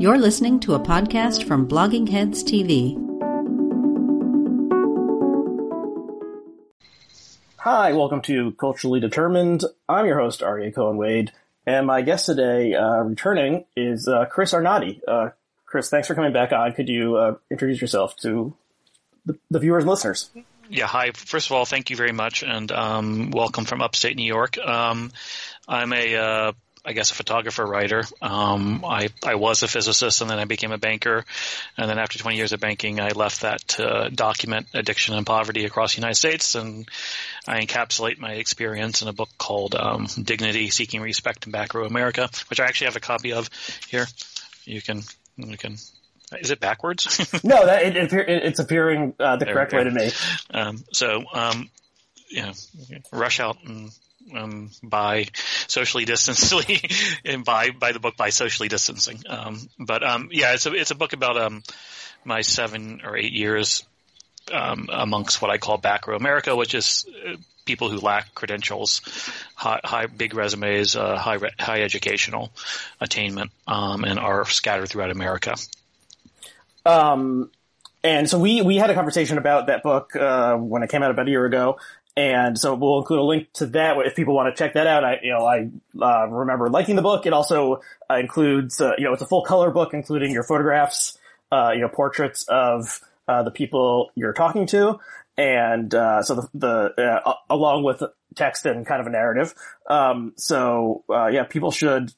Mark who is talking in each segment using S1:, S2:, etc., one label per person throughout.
S1: You're listening to a podcast from Blogging Heads TV.
S2: Hi, welcome to Culturally Determined. I'm your host, Aryeh Cohen Wade, and my guest today, uh, returning, is uh, Chris Arnade. Uh, Chris, thanks for coming back on. Could you uh, introduce yourself to the, the, viewers and listeners?
S3: Yeah, hi. First of all, thank you very much, and um, welcome from upstate New York. Um, I'm a uh, I guess a photographer writer. Um, I I was a physicist and then I became a banker, and then after 20 years of banking, I left that to document addiction and poverty across the United States, and I encapsulate my experience in a book called um, "Dignity: Seeking Respect in Back Row America," which I actually have a copy of here. You can you can is it backwards?
S2: no, that it, it, it's appearing uh, the there correct way to me.
S3: Um, so, um, you know, rush out and um, by socially distancing and by by the book by socially distancing. Um, but um, yeah, it's a it's a book about um, my seven or eight years um, amongst what I call back row America, which is uh, people who lack credentials, high, high big resumes, uh, high high educational attainment, um, and are scattered throughout America.
S2: Um, and so we we had a conversation about that book uh, when it came out about a year ago, and so we'll include a link to that if people want to check that out. I, you know, I uh, remember liking the book. It also uh, includes, uh, you know, it's a full color book, including your photographs, uh, you know, portraits of uh, the people you're talking to, and uh, so the, the along with text and kind of a narrative. Um, so yeah, people should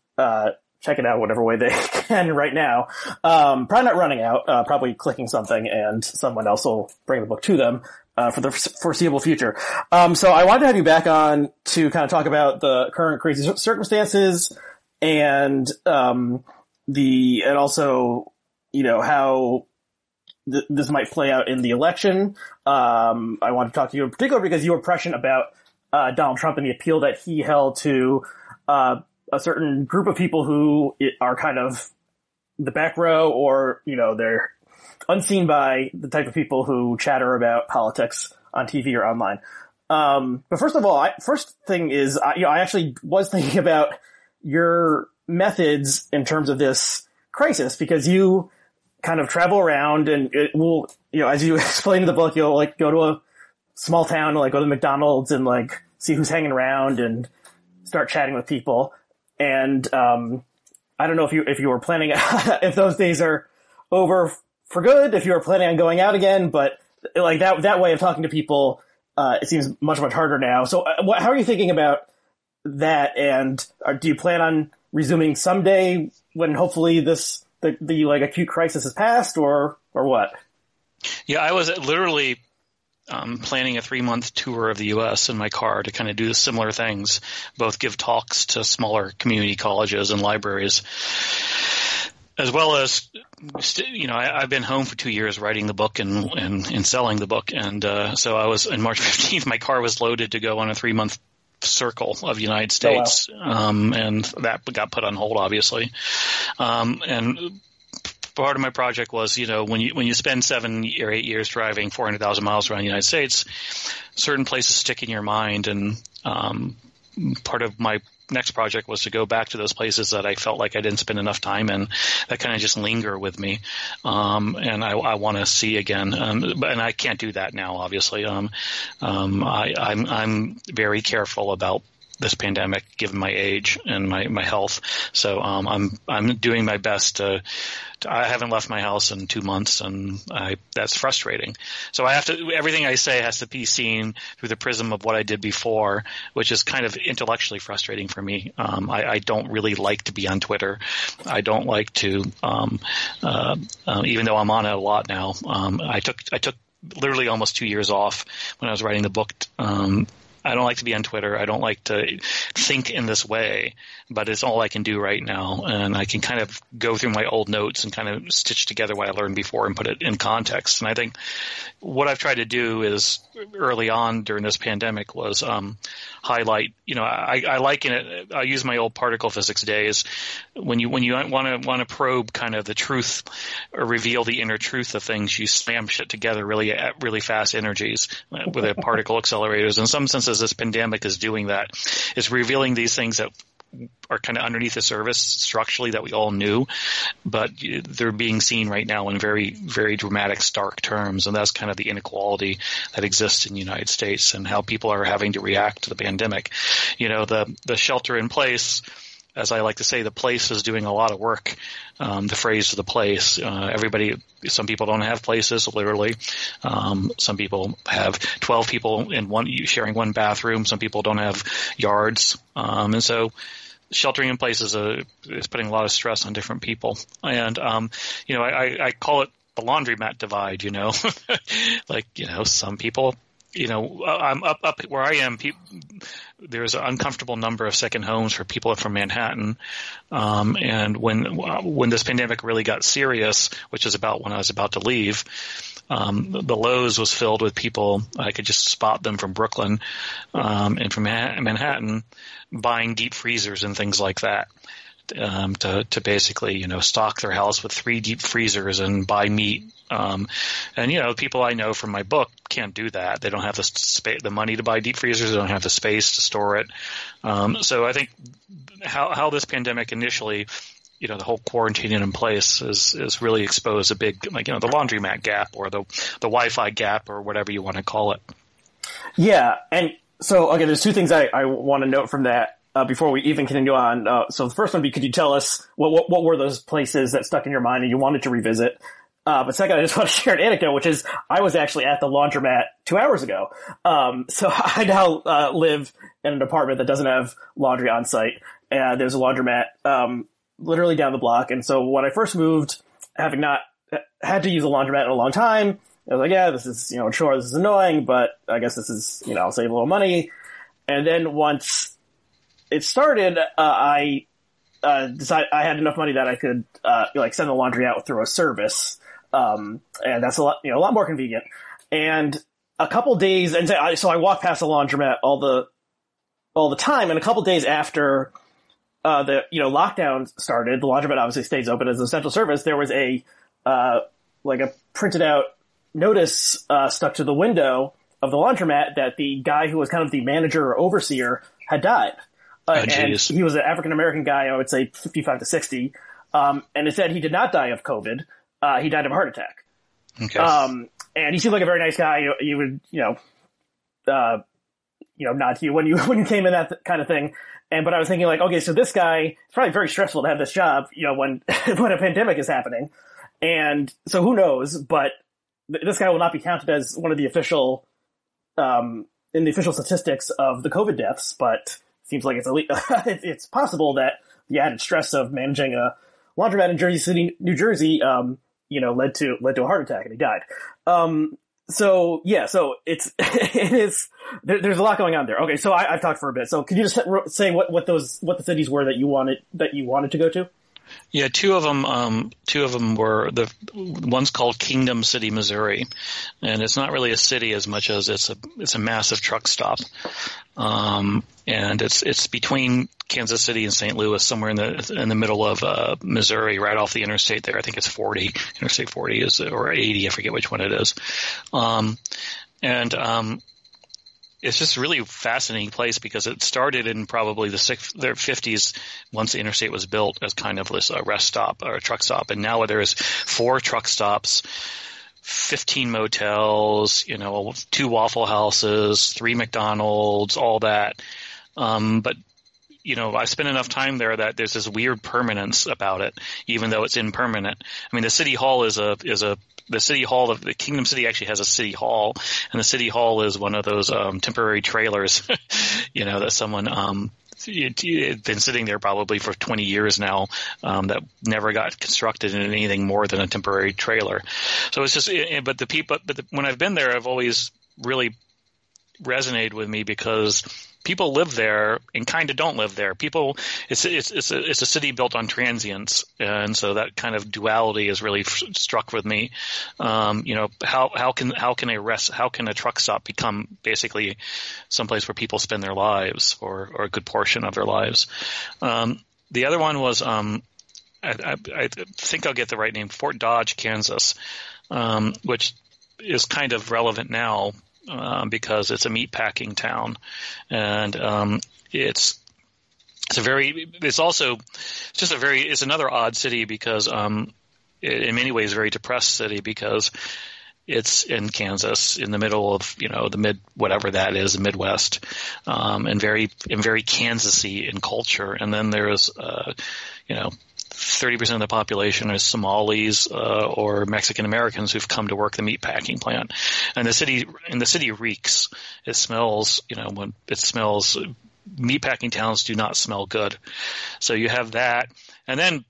S2: check it out whatever way they can right now. Um, probably not running out, uh, probably clicking something and someone else will bring the book to them uh, for the foreseeable future. Um, so I wanted to have you back on to kind of talk about the current crazy circumstances and um, the and also you know how th- this might play out in the election. Um, I want to talk to you in particular because your impression about uh, Donald Trump and the appeal that he held to uh, a certain group of people who are kind of the back row or you know they're unseen by the type of people who chatter about politics on TV or online. Um, but first of all, I, first thing is, I, you know, I actually was thinking about your methods in terms of this crisis because you kind of travel around and it will, you know, as you explain in the book, you'll like go to a small town, like go to McDonald's and like see who's hanging around and start chatting with people. And, um, I don't know if you, if you were planning, if those days are over for good if you were planning on going out again, but like that that way of talking to people, uh, it seems much much harder now. So, uh, how are you thinking about that? And uh, do you plan on resuming someday when hopefully this the, the like acute crisis has passed, or or what?
S3: Yeah, I was literally um, planning a three month tour of the U.S. in my car to kind of do similar things, both give talks to smaller community colleges and libraries, as well as you know I, have been home for two years writing the book and and, and selling the book, and uh, so I was on March 15th. My car was loaded to go on a three month circle of the United States, oh, wow. um, and that got put on hold, obviously. Um, and part of my project was, you know, when you when you spend seven or eight years driving 400,000 miles around the United States, certain places stick in your mind, and um, part of my next project was to go back to those places that I felt like I didn't spend enough time in that kind of just linger with me. Um, and I, I want to see again. Um, and I can't do that now, obviously. Um, um, I, I'm, I'm very careful about this pandemic, given my age and my, my health. So um, I'm I'm doing my best to, to, I haven't left my house in two months, and I, that's frustrating. So I have to everything I say has to be seen through the prism of what I did before, which is kind of intellectually frustrating for me. Um, I, I, don't really like to be on Twitter. I don't like to, um, uh, uh, even though I'm on it a lot now. Um, I took I took literally almost two years off when I was writing the book um, I don't like to be on Twitter. I don't like to think in this way, but it's all I can do right now. And I can kind of go through my old notes and kind of stitch together what I learned before and put it in context. And I think what I've tried to do is early on during this pandemic was, um, highlight, you know, I, I liken it, I use my old particle physics days when you, when you want to, want to probe kind of the truth or reveal the inner truth of things, you slam shit together really at really fast energies with a particle accelerators. In some senses, this pandemic is doing that. It's revealing these things that are kind of underneath the surface structurally that we all knew, but they're being seen right now in very, very dramatic, stark terms. And that's kind of the inequality that exists in the United States and how people are having to react to the pandemic. You know, the, the shelter in place, as I like to say, the place is doing a lot of work. Um, the phrase the place. Uh, everybody, some people don't have places, literally. Um, some people have 12 people in one, sharing one bathroom. Some people don't have yards. Um, and so, sheltering in place is a is putting a lot of stress on different people, and um, you know I, I call it the laundromat divide. You know, like you know some people. You know, I'm up up where I am. People, there's an uncomfortable number of second homes for people from Manhattan, um, and when when this pandemic really got serious, which is about when I was about to leave, um, the Lowe's was filled with people. I could just spot them from Brooklyn um, and from Manhattan buying deep freezers and things like that. Um, to to basically you know stock their house with three deep freezers and buy meat. Um, and you know people I know from my book can't do that. They don't have the spa- the money to buy deep freezers. They don't have the space to store it. Um, so I think how how this pandemic initially you know the whole quarantining in place is is really exposed a big like you know the laundromat gap or the the Wi-Fi gap or whatever you want to call it.
S2: Yeah, and so okay, there's two things I, I want to note from that uh, before we even continue on. Uh, so the first one, be could you tell us what, what, what were those places that stuck in your mind and you wanted to revisit? Uh, but second, I just want to share an anecdote, which is I was actually at the laundromat two hours ago. Um, so I now uh, live in an apartment that doesn't have laundry on site, and there's a laundromat um, literally down the block. And so when I first moved, having not had to use a laundromat in a long time, I was like, yeah, this is, you know, sure, this is annoying, but I guess this is, you know, I'll save a little money. And then once it started, uh, I, uh, decided I had enough money that I could, uh, like send the laundry out through a service. Um, and that's a lot, you know, a lot more convenient. And a couple days, and so I, so I walk past the laundromat all the, all the time. And a couple days after, uh, the, you know, lockdown started, the laundromat obviously stays open as an essential service. There was a, uh, like a printed out notice uh, stuck to the window of the laundromat that the guy who was kind of the manager or overseer had died. Uh, oh, and he was an African American guy, I would say 55 to 60. Um, and it said he did not die of COVID. Uh, he died of a heart attack. Okay. Um, and he seemed like a very nice guy. You, you would, you know, uh, you know, nod to you when you, when you came in that th- kind of thing. And, but I was thinking like, okay, so this guy, it's probably very stressful to have this job, you know, when, when a pandemic is happening. And so who knows, but this guy will not be counted as one of the official, um, in the official statistics of the COVID deaths, but seems like it's it's possible that the added stress of managing a laundromat in Jersey City, New Jersey, um, you know, led to led to a heart attack and he died. Um, so yeah, so it's it is there, there's a lot going on there. Okay, so I, have talked for a bit. So could you just say what what those what the cities were that you wanted that you wanted to go to?
S3: Yeah, two of them. Um, two of them were the one's called Kingdom City, Missouri, and it's not really a city as much as it's a it's a massive truck stop, um, and it's it's between Kansas City and St. Louis, somewhere in the in the middle of uh, Missouri, right off the interstate. There, I think it's forty, Interstate forty is or eighty, I forget which one it is, um, and um, it's just really fascinating place because it started in probably the six, the 50s once the interstate was built as kind of this uh, rest stop or a truck stop. And now there's four truck stops, 15 motels, you know, two Waffle Houses, three McDonald's, all that. Um, but you know, I spent enough time there that there's this weird permanence about it, even though it's impermanent. I mean, the city hall is a is a the city hall of the Kingdom City actually has a city hall, and the city hall is one of those um, temporary trailers, you know, that someone um, been sitting there probably for 20 years now um, that never got constructed in anything more than a temporary trailer. So it's just, but the people, but the, when I've been there, I've always really resonated with me because people live there and kind of don't live there. People, it's it's it's a, it's a city built on transients, and so that kind of duality is really f- struck with me. Um, you know, how how can how can a rest how can a truck stop become basically someplace where people spend their lives or or a good portion of their lives? Um, the other one was um, I, I, I, think I'll get the right name, Fort Dodge, Kansas, um, which is kind of relevant now um, because it's a meat packing town, and um, it's it's a very it's also it's just a very it's another odd city because um in many ways very depressed city because it's in Kansas in the middle of you know the mid whatever that is the Midwest um, and very and very Kansasy in culture. And then there's uh, you know 30% of the population is Somalis uh, or Mexican Americans who've come to work the meatpacking plant. And the city, and the city reeks. It smells, you know, when it smells, meatpacking towns do not smell good. So you have that. And then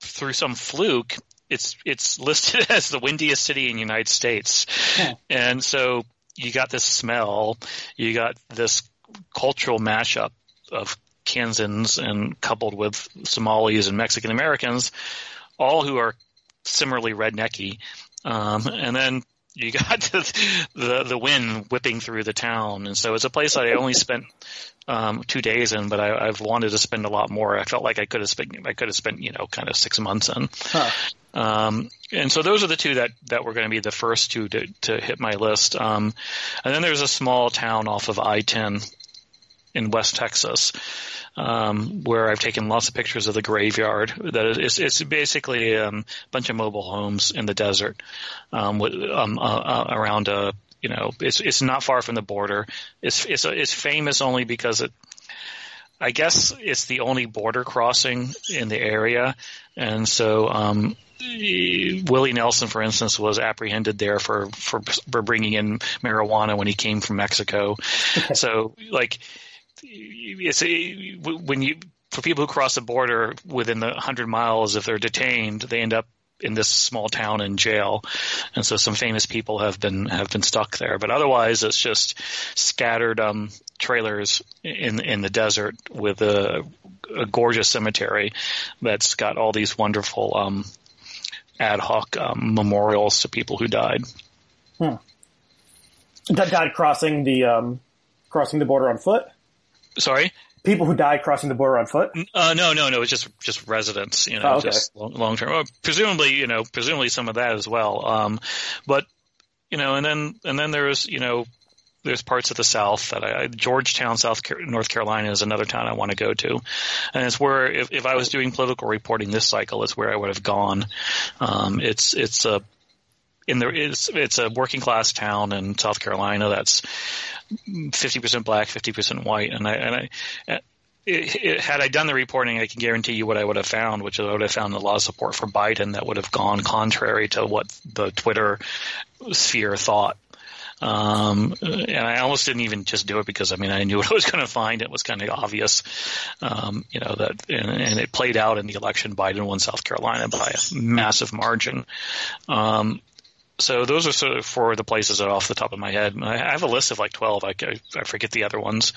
S3: through some fluke, it's, it's listed as the windiest city in the United States. Yeah. And so you got this smell, you got this cultural mashup of Kansans and coupled with Somalis and Mexican Americans, all who are similarly rednecky. Um, and then you got the, the, the wind whipping through the town, and so it's a place that I only spent um, two days in, but I, have wanted to spend a lot more. I felt like I could have spent I could have spent you know kind of six months in. Huh. Um, and so those are the two that, that were going to be the first two to, to hit my list. Um, and then there's a small town off of I-10 in West Texas, um, where I've taken lots of pictures of the graveyard. That is, it's basically um, a bunch of mobile homes in the desert um, with, um, uh, uh, around a you know it's it's not far from the border. It's it's it's famous only because it. I guess it's the only border crossing in the area, and so um, Willie Nelson, for instance, was apprehended there for, for for bringing in marijuana when he came from Mexico. so, like, it's a, when you for people who cross the border within the hundred miles, if they're detained, they end up in this small town in jail, and so some famous people have been have been stuck there. But otherwise, it's just scattered um, trailers in in the desert with a, a, gorgeous cemetery that's got all these wonderful um, ad hoc um, memorials to people who died.
S2: Hmm. That died crossing the um, crossing the border on foot.
S3: Sorry?
S2: People who died crossing the border on foot?
S3: Uh, no, no, no. It's just just residents, you know, oh, okay. just long term. Well, presumably, you know, presumably some of that as well. Um, but you know, and then and then there's you know there's parts of the South that I, Georgetown, South North Carolina is another town I want to go to, and it's where if, if I was doing political reporting this cycle, it's where I would have gone. Um, it's it's a in there is it's a working class town in South Carolina that's 50% black, 50% white. And I, and I, it, it, had I done the reporting, I can guarantee you what I would have found, which is I would have found a lot of support for Biden that would have gone contrary to what the Twitter sphere thought. Um, and I almost didn't even just do it because I mean I knew what I was going to find. It was kind of obvious, um, you know that, and, and, it played out in the election. Biden won South Carolina by a massive margin. Um, so those are sort of four of the places off the top of my head. I have a list of like twelve. I, I, forget the other ones.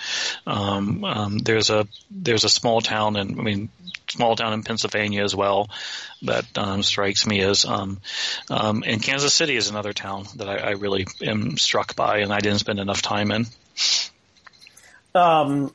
S3: Um, um, there's a there's a small town, and I mean small town in Pennsylvania as well that um, strikes me as. Um, um, and Kansas City is another town that I, I, really am struck by, and I didn't spend enough time in.
S2: Um,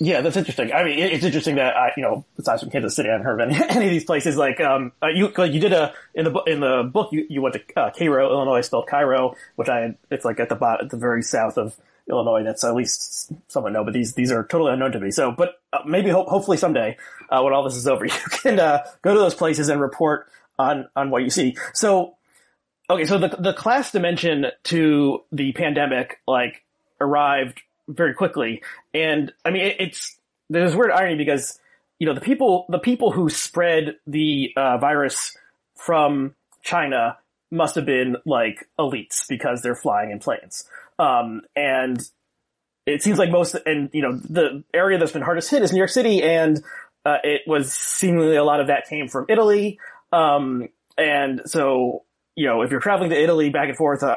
S2: yeah, that's interesting. I mean, it's interesting that I, you know, besides from Kansas City, I haven't heard of any, any of these places. Like, um, uh, you like you did a in the in the book you, you went to uh, Cairo, Illinois, spelled Cairo, which I it's like at the bottom, at the very south of Illinois. That's at least someone know, but these these are totally unknown to me. So, but uh, maybe ho- hopefully someday uh, when all this is over, you can uh, go to those places and report on on what you see. So, okay, so the the class dimension to the pandemic like arrived very quickly. And I mean, it, it's there's weird irony because you know the people the people who spread the uh, virus from China must have been like elites because they're flying in planes. Um, and it seems like most and you know the area that's been hardest hit is New York City, and uh, it was seemingly a lot of that came from Italy. Um, and so you know if you're traveling to Italy back and forth, uh,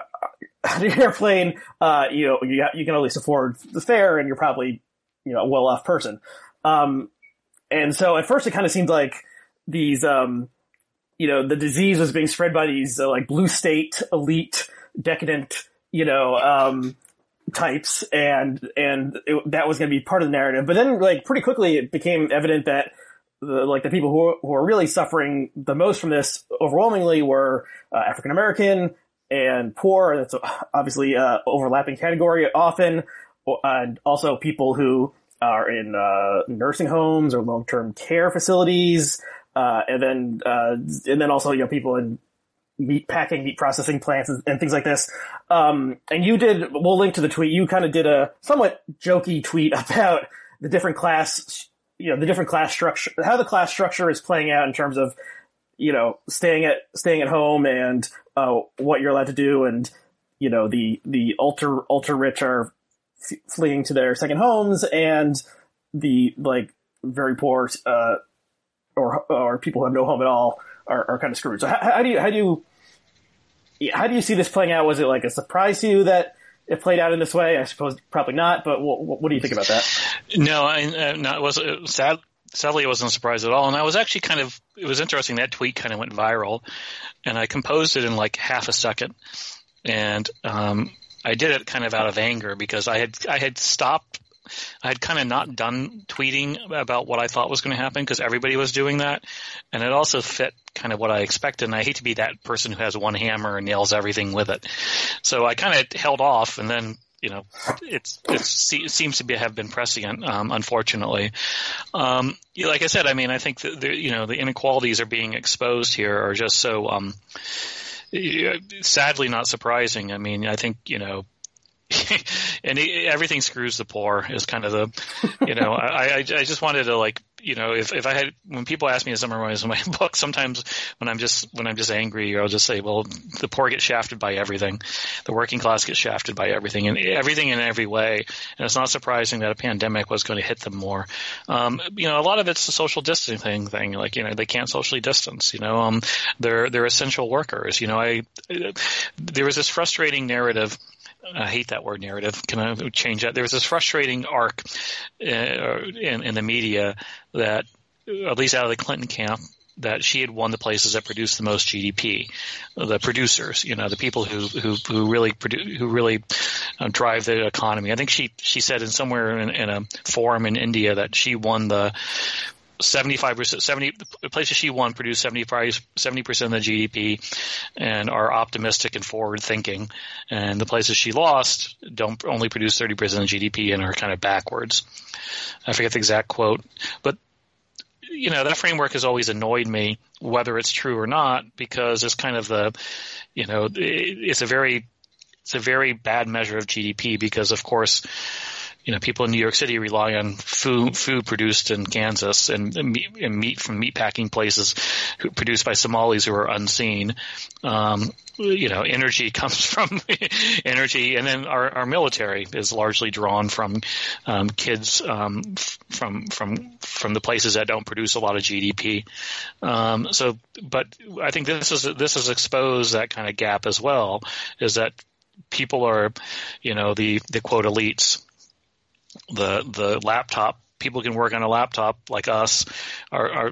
S2: an airplane, uh, you know, you, you can at least afford the fare and you're probably, you know, a well-off person. Um, and so at first it kind of seemed like these, um, you know, the disease was being spread by these uh, like blue state elite decadent, you know, um, types and, and it, that was going to be part of the narrative. But then like pretty quickly it became evident that the, like the people who, who are really suffering the most from this overwhelmingly were uh, African American, and poor. That's obviously uh, overlapping category often, and also people who are in uh, nursing homes or long term care facilities, uh, and then uh, and then also you know people in meat packing, meat processing plants, and, and things like this. Um, and you did. We'll link to the tweet. You kind of did a somewhat jokey tweet about the different class, you know, the different class structure, how the class structure is playing out in terms of you know staying at staying at home and uh, what you're allowed to do and you know the the ultra ultra rich are f- fleeing to their second homes and the like very poor uh, or or people who have no home at all are, are kind of screwed. So how, how do you how do you how do you see this playing out? Was it like a surprise to you that it played out in this way? I suppose probably not. But what, what do you think about that?
S3: No, I uh, it was sad. Sadly, it wasn't a surprise at all. And I was actually kind of it was interesting. That tweet kind of went viral, and I composed it in like half a second, and um, I did it kind of out of anger because I had I had stopped I had kind of not done tweeting about what I thought was going to happen because everybody was doing that, and it also fit kind of what I expected. And I hate to be that person who has one hammer and nails everything with it, so I kind of held off, and then you know, it's, it seems to be have been prescient, um, unfortunately. Um, like I said, I mean, I think that the, you know the inequalities are being exposed here are just so um, sadly not surprising. I mean, I think you know and he, everything screws the poor is kind of the, you know, I, I, I just wanted to like, you know, if, if I had, when people ask me to summarize my book, sometimes when I'm just, when I'm just angry, I'll just say, well, the poor get shafted by everything. The working class gets shafted by everything and everything in every way. And it's not surprising that a pandemic was going to hit them more. Um, you know, a lot of it's the social distancing thing. Like, you know, they can't socially distance, you know, um, they're, they're essential workers. You know, I, there was this frustrating narrative I hate that word narrative. Can I change that? There was this frustrating arc uh, in, in the media that, at least out of the Clinton camp, that she had won the places that produced the most GDP, the producers, you know, the people who who who really produ- who really uh, drive the economy. I think she she said in somewhere in, in a forum in India that she won the 75%, 70, the places she won produce 75, 70% of the GDP and are optimistic and forward thinking. And the places she lost don't only produce 30% of GDP and are kind of backwards. I forget the exact quote, but you know, that framework has always annoyed me, whether it's true or not, because it's kind of the, you know, it's a very, it's a very bad measure of GDP because of course, you know, people in New York City rely on food food produced in Kansas and, and, meat, from meat packing places produced by Somalis who are unseen. Um, you know, energy comes from energy, and then our, our military is largely drawn from um, kids um, from from from the places that don't produce a lot of GDP. Um, so, but I think this is this has exposed that kind of gap as well. Is that people are, you know, the the quote elites the the laptop people can work on a laptop like us are are,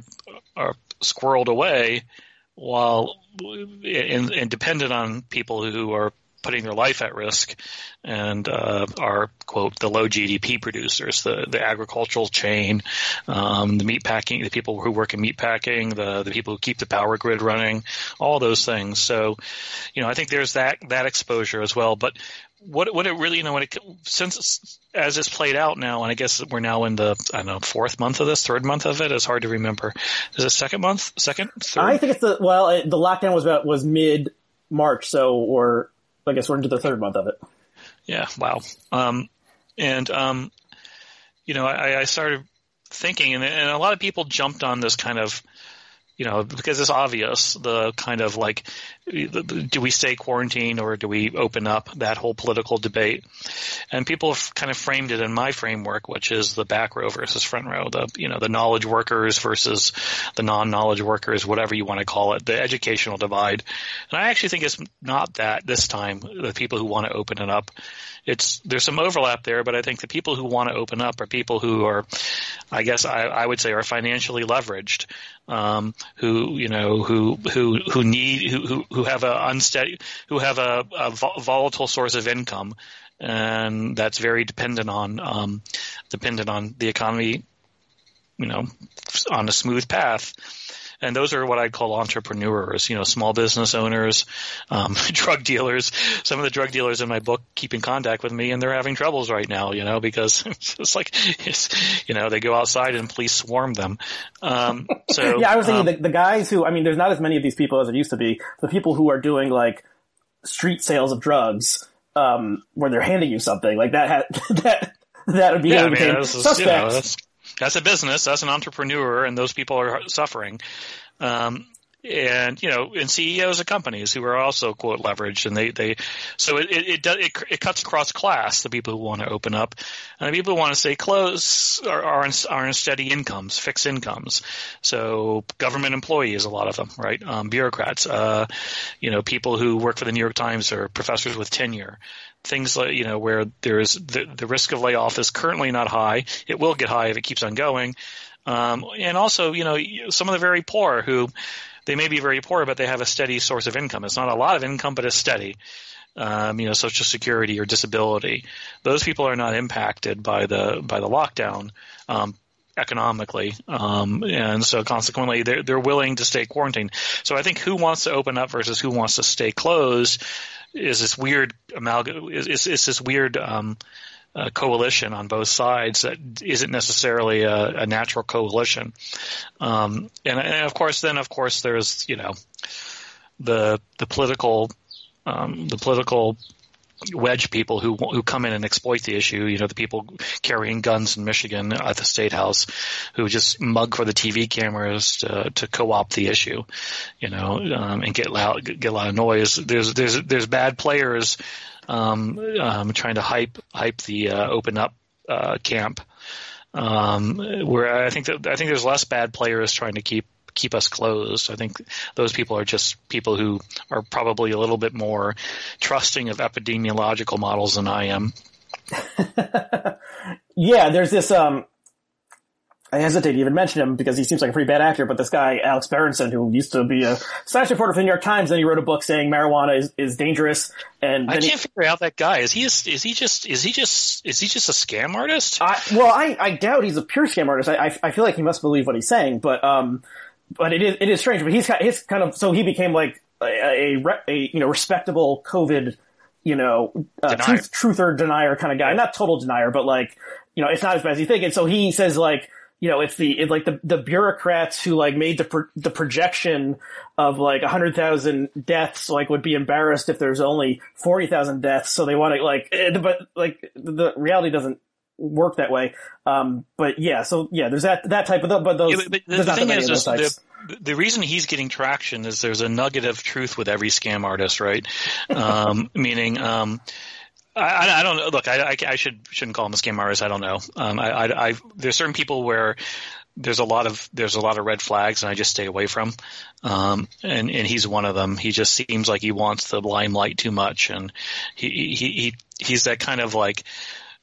S3: are squirreled away while and, and dependent on people who are putting their life at risk and uh, are quote the low GDP producers, the the agricultural chain, um, the meat packing, the people who work in meat packing, the the people who keep the power grid running, all those things. So, you know, I think there's that that exposure as well. But what what it really you know when it since as it's played out now, and I guess we're now in the I don't know fourth month of this, third month of it. It's hard to remember. Is it second month? Second? Third?
S2: I think it's the well, the lockdown was about was mid March, so or I guess we're into the third month of it.
S3: Yeah. Wow. Um, and um, you know, I, I started thinking, and, and a lot of people jumped on this kind of you know, because it's obvious the kind of like, do we stay quarantined or do we open up that whole political debate? And people have kind of framed it in my framework, which is the back row versus front row, the, you know, the knowledge workers versus the non-knowledge workers, whatever you want to call it, the educational divide. And I actually think it's not that this time, the people who want to open it up it's there's some overlap there, but I think the people who want to open up are people who are, I guess I, I would say, are financially leveraged, um, who you know who who who need who who have a unsteady who have a, a volatile source of income, and that's very dependent on um, dependent on the economy, you know, on a smooth path. And those are what I call entrepreneurs. You know, small business owners, um, drug dealers. Some of the drug dealers in my book keep in contact with me, and they're having troubles right now. You know, because it's like it's you know they go outside and police swarm them. Um, so
S2: yeah, I was thinking
S3: um,
S2: the, the guys who I mean, there's not as many of these people as there used to be. The people who are doing like street sales of drugs, um, where they're handing you something like that. Had, that that would be
S3: yeah, I mean, that's, you
S2: suspect.
S3: know, that's, that's a business. That's an entrepreneur, and those people are suffering. Um, and you know, and CEOs of companies who are also quote leveraged, and they they so it it it, does, it, it cuts across class. The people who want to open up, and the people who want to stay close are are in, are in steady incomes, fixed incomes. So government employees, a lot of them, right? Um, bureaucrats, uh, you know, people who work for the New York Times or professors with tenure things like you know where there's the the risk of layoff is currently not high. It will get high if it keeps on going. Um, and also, you know, some of the very poor who they may be very poor, but they have a steady source of income. It's not a lot of income, but it's steady. Um, you know, Social Security or disability. Those people are not impacted by the by the lockdown. Um, economically, um, and so consequently, they're they're willing to stay quarantined. So I think who wants to open up versus who wants to stay closed is this weird amalgam is, is, is this weird um, coalition on both sides that isn't necessarily a, a natural coalition. Um, and, and, of course, then of course there's you know the the political um, the political wedge people who who come in and exploit the issue. You know, the people carrying guns in Michigan at the state house who just mug for the TV cameras to, to co-opt the issue. You know, um, and get loud, get a lot of noise. There's there's there's bad players um, um, trying to hype hype the uh, open up uh, camp. Um, where I think that I think there's less bad players trying to keep keep us closed. I think those people are just people who are probably a little bit more trusting of epidemiological models than I am.
S2: yeah, there's this. Um, I hesitate to even mention him because he seems like a pretty bad actor, but this guy, Alex Berenson, who used to be a science reporter for the New York Times, then he wrote a book saying marijuana is, is dangerous. And
S3: I can't
S2: he,
S3: figure out that guy. Is he, a, is he just, is he just, is he just a scam artist?
S2: I, well, I, I doubt he's a pure scam artist. I, I, I feel like he must believe what he's saying, but, um, but it is, it is strange, but he's got, his kind of, so he became like a, a, a you know, respectable COVID, you know, uh, truth, truther denier kind of guy. Not total denier, but like, you know, it's not as bad as you think. And so he says like, you know, it's the it's like the the bureaucrats who like made the pro- the projection of like hundred thousand deaths like would be embarrassed if there's only forty thousand deaths. So they want to like, eh, but like the reality doesn't work that way. Um, but yeah, so yeah, there's that that type of the, but those.
S3: Yeah, but the, the thing is, is the, the reason he's getting traction is there's a nugget of truth with every scam artist, right? Um, meaning, um, I, I, don't. Look, I, I, I, should shouldn't call him a scam artist. I don't know. Um, I, there's certain people where there's a lot of there's a lot of red flags, and I just stay away from. Um, and and he's one of them. He just seems like he wants the limelight too much, and he he, he he's that kind of like.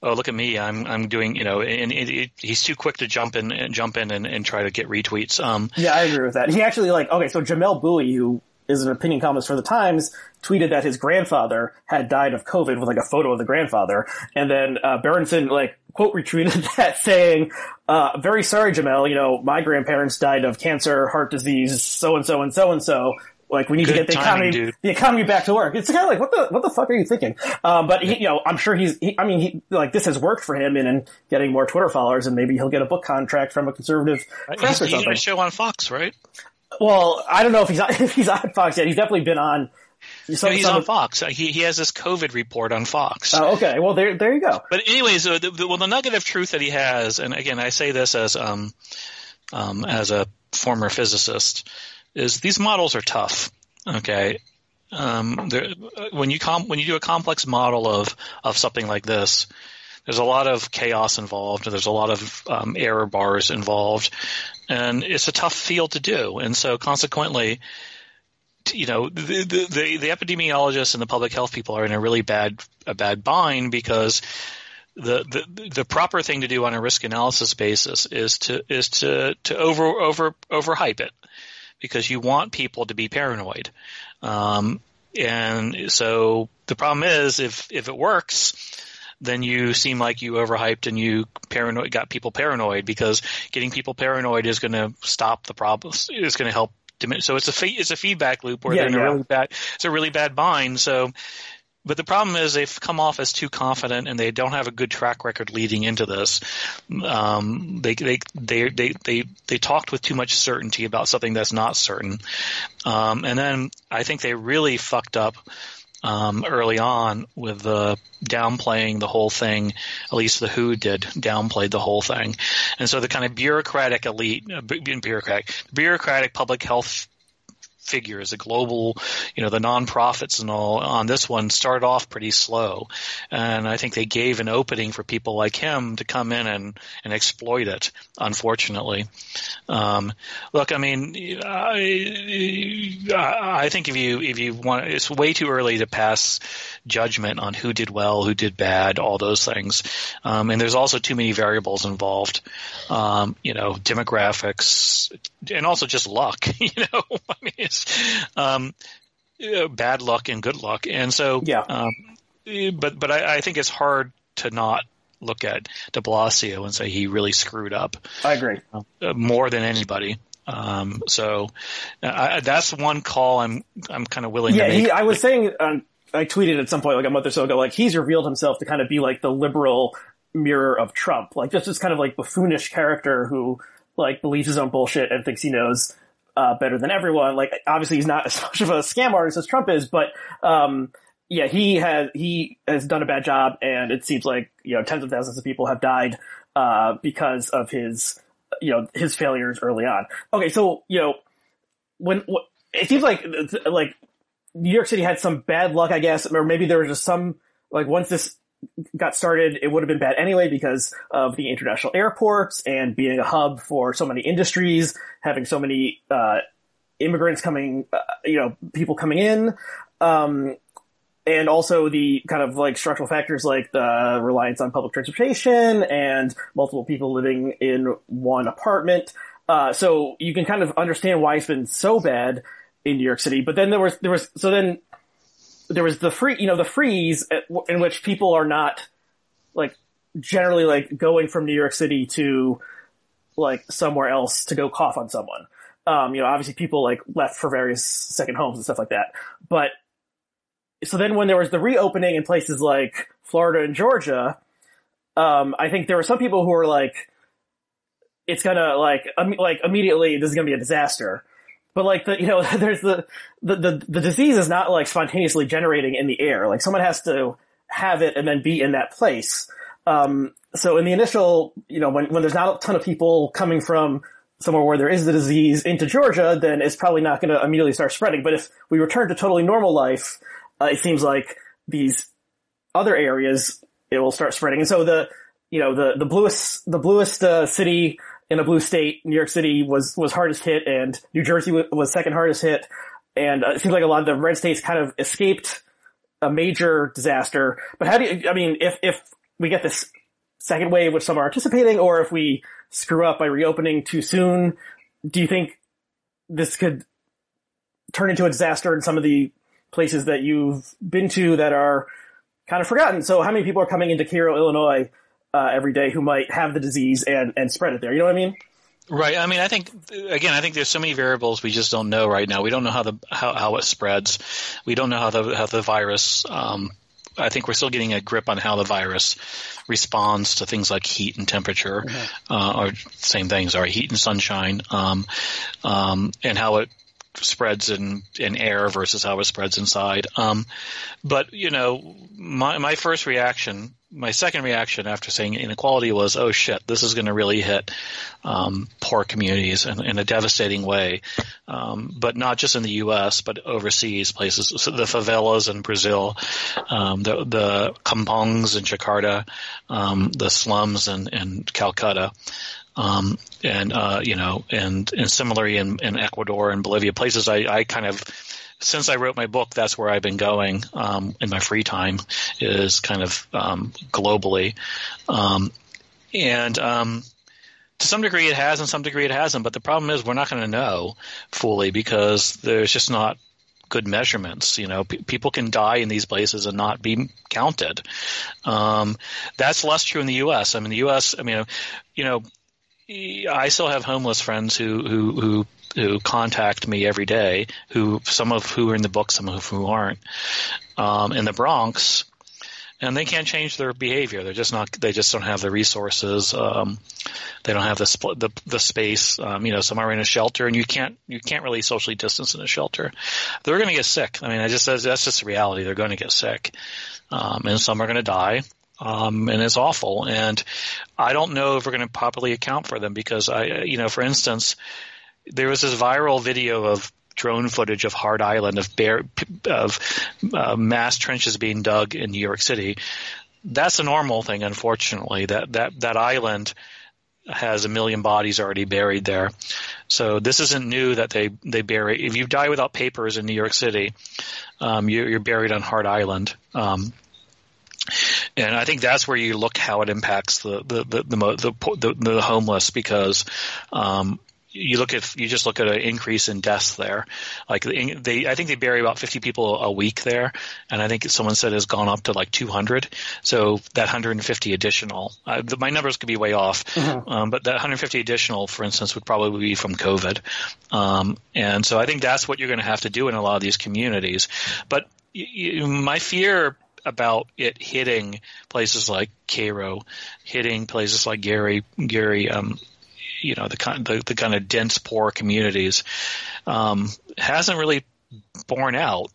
S3: Oh, look at me! I'm I'm doing you know, and it, it, he's too quick to jump in and jump in and, and try to get retweets. Um,
S2: yeah, I agree with that. He actually like okay, so Jamelle Bouie, who is an opinion columnist for the Times, tweeted that his grandfather had died of COVID with like a photo of the grandfather, and then uh, Berenson like quote retweeted that saying, uh, "Very sorry, Jamelle. You know, my grandparents died of cancer, heart disease, so and so and so and so. Like we need
S3: Good
S2: to get the
S3: timing,
S2: economy
S3: dude.
S2: the economy back to work." It's kind of like what the what the fuck are you thinking? Um, but he, you know, I'm sure he's. He, I mean, he like this has worked for him in, in getting more Twitter followers, and maybe he'll get a book contract from a conservative press
S3: he's,
S2: or something.
S3: a show on Fox, right?
S2: Well, I don't know if he's on, if he's on Fox yet. He's definitely been on.
S3: So he's on Fox. He he has this COVID report on Fox.
S2: Oh, okay. Well, there there you go.
S3: But anyways, uh, the, the, well, the nugget of truth that he has, and again, I say this as um, um, as a former physicist, is these models are tough. Okay, um, when you com- when you do a complex model of of something like this, there's a lot of chaos involved. There's a lot of um, error bars involved, and it's a tough field to do. And so, consequently, you know, the, the, the, epidemiologists and the public health people are in a really bad a bad bind because the, the the proper thing to do on a risk analysis basis is to is to to over over overhype it because you want people to be paranoid. Um, and so the problem is if if it works, then you seem like you overhyped and you paranoid got people paranoid because getting people paranoid is going to stop the problem. Is going to help. So it's a it's a feedback loop where
S2: Yeah,
S3: they're in
S2: yeah.
S3: a really bad it's a really bad bind. So but the problem is they've come off as too confident and they don't have a good track record leading into this. Um, they, they, they, they, they, they talked with too much certainty about something that's not certain. Um, and then I think they really fucked up, um, early on with the downplaying the whole thing. At least the WHO did downplayed the whole thing. And so the kind of bureaucratic elite, uh, bureaucratic, bureaucratic public health figures, the global, you know, the nonprofits and all on this one started off pretty slow. And I think they gave an opening for people like him to come in and, and exploit it, unfortunately. Um, look, I mean, I, I think if you, if you want, it's way too early to pass judgment on who did well, who did bad, all those things. Um, and there's also too many variables involved. Um, you know, demographics and also just luck, you know, I mean, it's, um, uh, bad luck and good luck. And so,
S2: Yeah.
S3: um, but, but I, I think it's hard to not look at de Blasio and say he really screwed up
S2: I agree.
S3: uh, more than anybody. Um, so uh, I, that's one call I'm I'm kind of willing
S2: Yeah,
S3: to make.
S2: he, I was saying, um, I tweeted at some point, like a month or so ago, like he's revealed himself to kind of be like the liberal mirror of Trump, like just this kind of like buffoonish character who like believes his own bullshit and thinks he knows uh, better than everyone. Like obviously he's not as much of a scam artist as Trump is, but um, yeah, he has he has done a bad job, and it seems like you know tens of thousands of people have died uh, because of his you know his failures early on. Okay, so you know when wh- it seems like like New York City had some bad luck, I guess, or maybe there was just some like once this got started, it would have been bad anyway because of the international airports and being a hub for so many industries, having so many uh, immigrants coming, uh, you know, people coming in. Um, and also the kind of like structural factors like the reliance on public transportation and multiple people living in one apartment. Uh, so you can kind of understand why it's been so bad in New York City. But then there was, there was, so then there was the free, you know, the freeze at, in which people are not like generally like going from New York City to like somewhere else to go cough on someone. Um, you know, obviously people like left for various second homes and stuff like that. But so then when there was the reopening in places like Florida and Georgia, um, I think there were some people who were like, it's gonna like, um, like immediately this is gonna be a disaster. But like the, you know, there's the, the, the, the disease is not like spontaneously generating in the air. Like someone has to have it and then be in that place. Um, so in the initial, you know, when, when there's not a ton of people coming from somewhere where there is the disease into Georgia, then it's probably not going to immediately start spreading. But if we return to totally normal life, uh, it seems like these other areas, it will start spreading. And so the, you know, the, the bluest, the bluest, uh, city in a blue state, New York City was, was hardest hit and New Jersey was, second hardest hit. And uh, it seems like a lot of the red states kind of escaped a major disaster. But how do you, I mean, if, if we get this second wave, which some are anticipating, or if we screw up by reopening too soon, do you think this could turn into a disaster in some of the places that you've been to that are kind of forgotten? So how many people are coming into Cairo, Illinois, uh, every day who might have the disease and, and spread it there? You know what I mean?
S3: Right. I mean, I think again, I think there's so many variables we just don't know right now. We don't know how the how, how it spreads. We don't know how the how the virus. Um, I think we're still getting a grip on how the virus responds to things like heat and temperature, uh, or same things, or heat and sunshine, um, um, and how it spreads in, in air versus how it spreads inside. Um, but you know, my my first reaction, my second reaction after saying inequality was, oh shit, this is going to really hit um, poor communities in, in a devastating way. Um, but not just in the U.S., but overseas places, so the favelas in Brazil, um, the the kampongs in Jakarta, um, the slums in, in Calcutta. Um, and, uh, you know, and, and similarly in, in Ecuador and Bolivia, places I, I kind of, since I wrote my book, that's where I've been going, um, in my free time is kind of, um, globally. Um, and, um, to some degree it has and some degree it hasn't, but the problem is we're not going to know fully because there's just not good measurements. You know, p- people can die in these places and not be counted. Um, that's less true in the U.S. I mean, the U.S. I mean, you know, I still have homeless friends who who who who contact me every day. Who some of who are in the book, some of who aren't. Um, in the Bronx, and they can't change their behavior. They're just not. They just don't have the resources. Um, they don't have the spl- the, the space. Um, you know, some are in a shelter, and you can't you can't really socially distance in a shelter. They're going to get sick. I mean, I just that's just the reality. They're going to get sick, um, and some are going to die. Um, and it's awful. And I don't know if we're going to properly account for them because I, you know, for instance, there was this viral video of drone footage of Hart Island of bear of uh, mass trenches being dug in New York City. That's a normal thing, unfortunately. That that that island has a million bodies already buried there. So this isn't new that they they bury. If you die without papers in New York City, um, you, are buried on Hart Island. Um, and I think that's where you look how it impacts the the the the, the, the homeless because um, you look at you just look at an increase in deaths there. Like they, I think they bury about 50 people a week there, and I think someone said has gone up to like 200. So that 150 additional, uh, the, my numbers could be way off, mm-hmm. um, but that 150 additional, for instance, would probably be from COVID. Um, and so I think that's what you're going to have to do in a lot of these communities. But you, my fear about it hitting places like Cairo, hitting places like Gary, Gary, um, you know the kind the, the kind of dense poor communities um, hasn't really borne out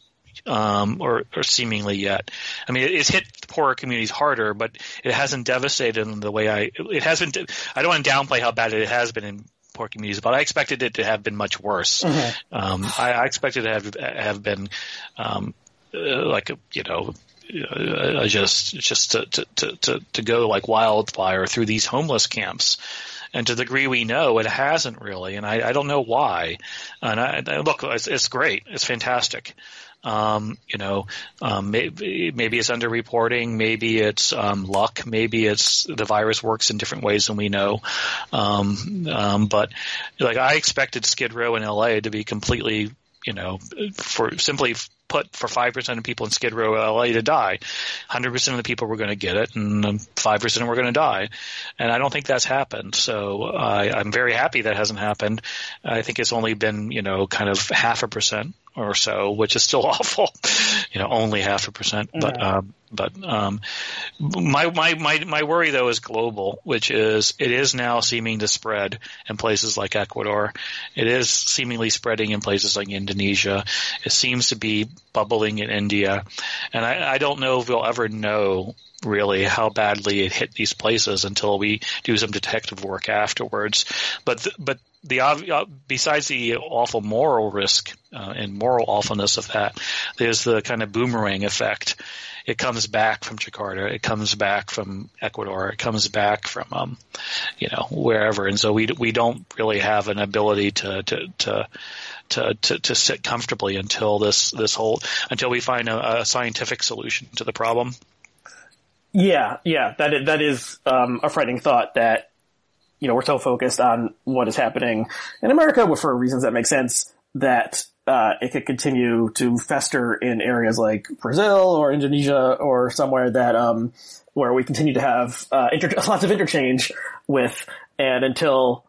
S3: um, or, or, seemingly yet. I mean, it's hit poorer communities harder, but it hasn't devastated them the way I. It hasn't. I don't want to downplay how bad it has been in poor communities, but I expected it to have been much worse. Mm-hmm. Um, I, I, expected to have have been um, uh, like a, you know. Uh, just just to, to, to, to go like wildfire through these homeless camps and to the degree we know, it hasn't really, and I, I don't know why. And I, look, it's, it's great, it's fantastic. Um, you know, um, maybe, maybe it's underreporting, maybe it's um, luck, maybe it's the virus works in different ways than we know. Um, um, but like I expected Skid Row in LA to be completely, you know, for simply put for 5% of people in Skid Row, LA to die. 100% of the people were going to get it and 5% were going to die. And I don't think that's happened. So I, I'm very happy that hasn't happened. I think it's only been, you know, kind of half a percent or so, which is still awful. You know, only half a percent, but um, but um, my my my my worry though is global, which is it is now seeming to spread in places like Ecuador. It is seemingly spreading in places like Indonesia. It seems to be bubbling in India, and I, I don't know if we'll ever know really how badly it hit these places until we do some detective work afterwards. But th- but the uh, besides the awful moral risk uh, and moral awfulness of that, there's the kind of boomerang effect. It comes back from Jakarta, it comes back from Ecuador, it comes back from um, you know wherever, and so we we don't really have an ability to to to to, to, to sit comfortably until this this whole until we find a, a scientific solution to the problem.
S2: Yeah, yeah, that is, that is um, a frightening thought that you know we're so focused on what is happening in America for reasons that make sense that uh, it could continue to fester in areas like Brazil or Indonesia or somewhere that um, where we continue to have uh, inter- lots of interchange with, and until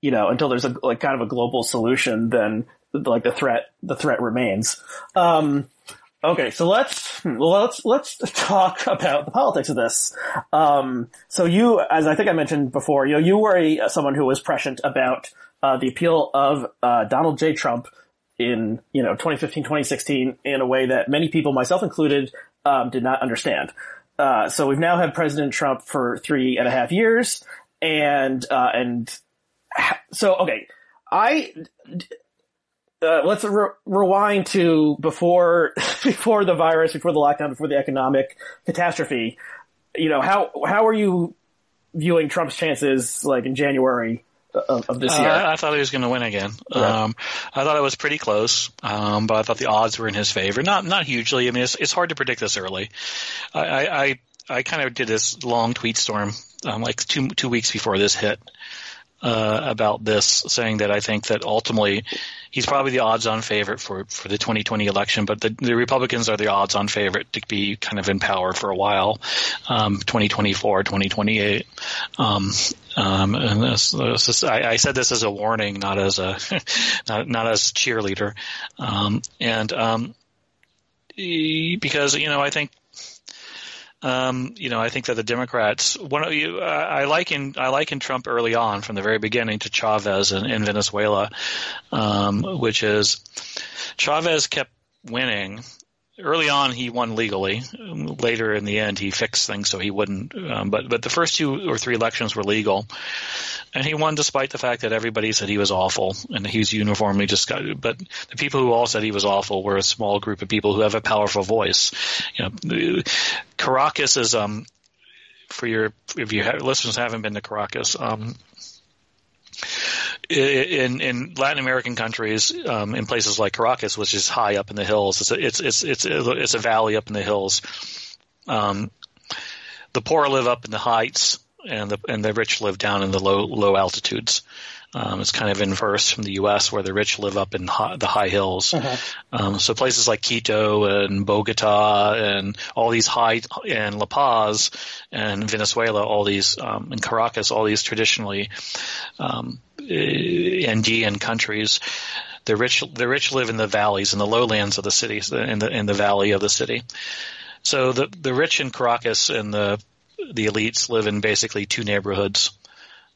S2: you know until there's a like kind of a global solution, then like the threat the threat remains. Um, Okay, so let's let's let's talk about the politics of this. Um, so you, as I think I mentioned before, you know, you were a, someone who was prescient about uh, the appeal of uh, Donald J. Trump in you know 2015, 2016 in a way that many people, myself included, um, did not understand. Uh, so we've now had President Trump for three and a half years, and uh, and so okay, I uh, let's re- rewind to before before the virus, before the lockdown, before the economic catastrophe. You know how how are you viewing Trump's chances like in January of, of this year?
S3: Uh, I thought he was going to win again. Yeah. Um, I thought it was pretty close, um, but I thought the odds were in his favor. Not not hugely. I mean, it's it's hard to predict this early. I I, I kind of did this long tweet storm um, like two two weeks before this hit uh, about this, saying that I think that ultimately he's probably the odds-on favorite for, for the 2020 election, but the, the Republicans are the odds-on favorite to be kind of in power for a while, um, 2024, 2028. Um, um, and this, this, I, I, said this as a warning, not as a not, not as cheerleader, um, and um, because you know I think um, you know, I think that the Democrats, one of you, I liken I liken Trump early on from the very beginning to Chavez in, in Venezuela, um, which is Chavez kept winning. Early on, he won legally. Later, in the end, he fixed things so he wouldn't. Um, but but the first two or three elections were legal, and he won despite the fact that everybody said he was awful, and he was uniformly got. But the people who all said he was awful were a small group of people who have a powerful voice. You know, Caracas is um for your if your listeners haven't been to Caracas. Um, in in Latin American countries, um, in places like Caracas, which is high up in the hills, it's a, it's it's it's it's a valley up in the hills. Um, the poor live up in the heights, and the and the rich live down in the low low altitudes. Um, it's kind of inverse from the U.S., where the rich live up in high, the high hills. Uh-huh. Um, so places like Quito and Bogota and all these high and La Paz and Venezuela, all these um, and Caracas, all these traditionally um, Andean countries. The rich the rich live in the valleys and the lowlands of the cities in the in the valley of the city. So the the rich in Caracas and the the elites live in basically two neighborhoods,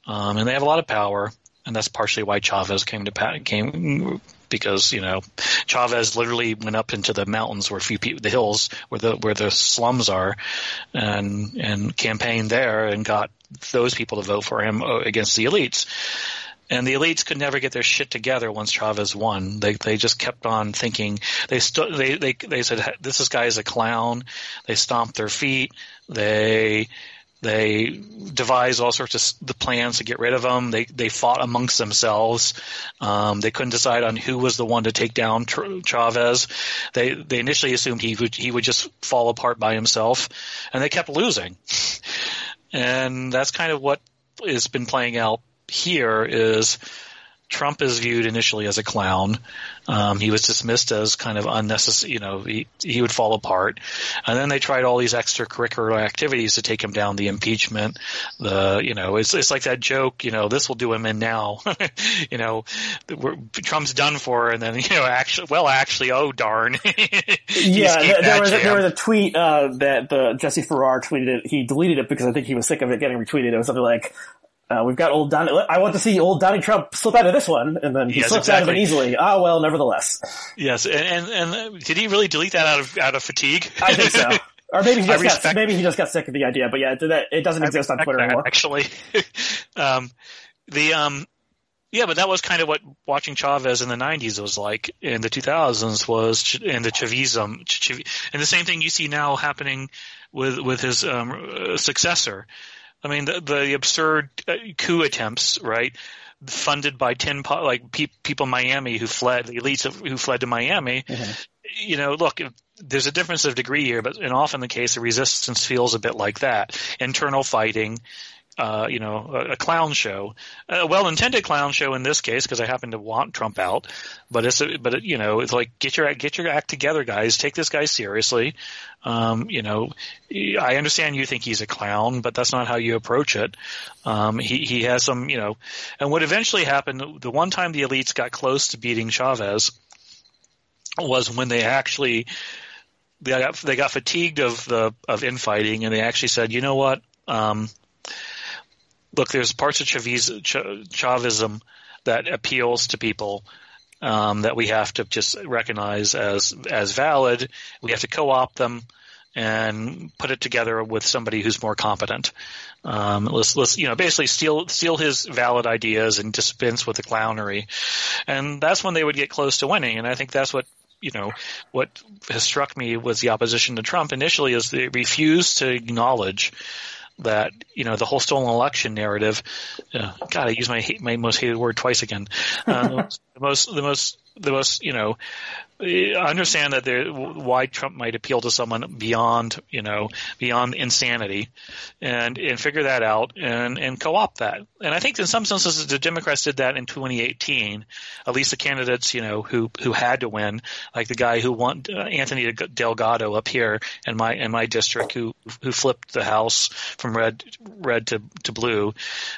S3: um, and they have a lot of power, and that's partially why Chavez came to came because you know Chavez literally went up into the mountains where few people, the hills where the where the slums are, and and campaigned there and got those people to vote for him uh, against the elites. And the elites could never get their shit together once Chavez won. They they just kept on thinking they stood they they they said this guy is a clown. They stomped their feet. They they devised all sorts of the plans to get rid of them. They they fought amongst themselves. Um, they couldn't decide on who was the one to take down Chavez. They they initially assumed he would he would just fall apart by himself, and they kept losing. And that's kind of what has been playing out here is Trump is viewed initially as a clown. Um, he was dismissed as kind of unnecessary, you know, he, he would fall apart. And then they tried all these extracurricular activities to take him down, the impeachment, the, you know, it's, it's like that joke, you know, this will do him in now. you know, Trump's done for, and then, you know, actually, well, actually, oh darn.
S2: yeah, there was, a, there was a tweet, uh, that the Jesse Farrar tweeted it. He deleted it because I think he was sick of it getting retweeted. It was something like, uh, we've got old Donnie. I want to see old Donnie Trump slip out of this one, and then he yes, slips exactly. out of it easily. Ah, well, nevertheless.
S3: Yes, and, and, and did he really delete that out of out of fatigue?
S2: I think so. Or maybe he just respect, got maybe he just got sick of the idea. But yeah, that it doesn't exist on Twitter
S3: that,
S2: anymore.
S3: Actually, um, the um, yeah, but that was kind of what watching Chavez in the '90s was like. In the 2000s was in the Chavism, and the same thing you see now happening with with his um, successor. I mean, the, the absurd uh, coup attempts, right? Funded by ten like pe- people in Miami who fled, the elites who fled to Miami. Mm-hmm. You know, look, there's a difference of degree here, but and often the case, the resistance feels a bit like that: internal fighting, uh, you know, a, a, clown show, a well-intended clown show in this case because I happen to want Trump out. But it's, a, but it, you know, it's like get your get your act together, guys. Take this guy seriously. Um, you know, I understand you think he's a clown, but that's not how you approach it. Um, he he has some, you know, and what eventually happened, the one time the elites got close to beating Chavez was when they actually they got they got fatigued of the of infighting and they actually said, you know what. Um, look, there's parts of Chavez, Chavism that appeals to people um, that we have to just recognize as as valid. We have to co-opt them and put it together with somebody who's more competent. Um, let's, let's, you know, basically steal, steal his valid ideas and dispense with the clownery. And that's when they would get close to winning. And I think that's what, you know, what has struck me was the opposition to Trump initially is they refused to acknowledge that you know the whole stolen election narrative. Uh, God, I use my hate, my most hated word twice again. Uh, the most the most the most you know I understand that there, why Trump might appeal to someone beyond, you know, beyond insanity, and and figure that out and and co-opt that. And I think in some senses the Democrats did that in 2018. At least the candidates, you know, who who had to win, like the guy who won, uh, Antonio Delgado up here in my in my district, who who flipped the House from red red to to blue.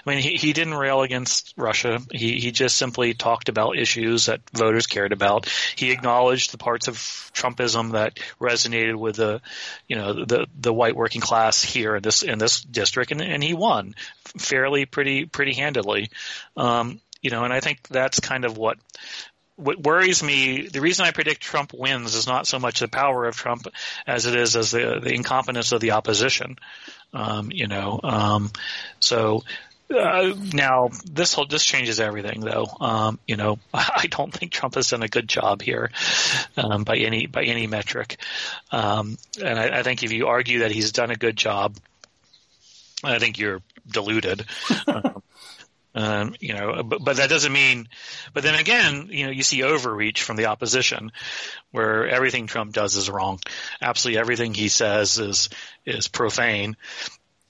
S3: I mean, he he didn't rail against Russia. He he just simply talked about issues that voters cared about. He acknowledged acknowledged the parts of Trumpism that resonated with the, you know, the the white working class here in this in this district, and, and he won fairly pretty pretty handily. Um, you know, and I think that's kind of what what worries me, the reason I predict Trump wins is not so much the power of Trump as it is as the the incompetence of the opposition. Um, you know, um, so uh, now this whole this changes everything though. Um, you know, I don't think Trump has done a good job here um, by any by any metric, um, and I, I, think if you argue that he's done a good job, I think you're deluded. Um, um, you know, but, but that doesn't mean. But then again, you know, you see overreach from the opposition, where everything Trump does is wrong. Absolutely everything he says is is profane,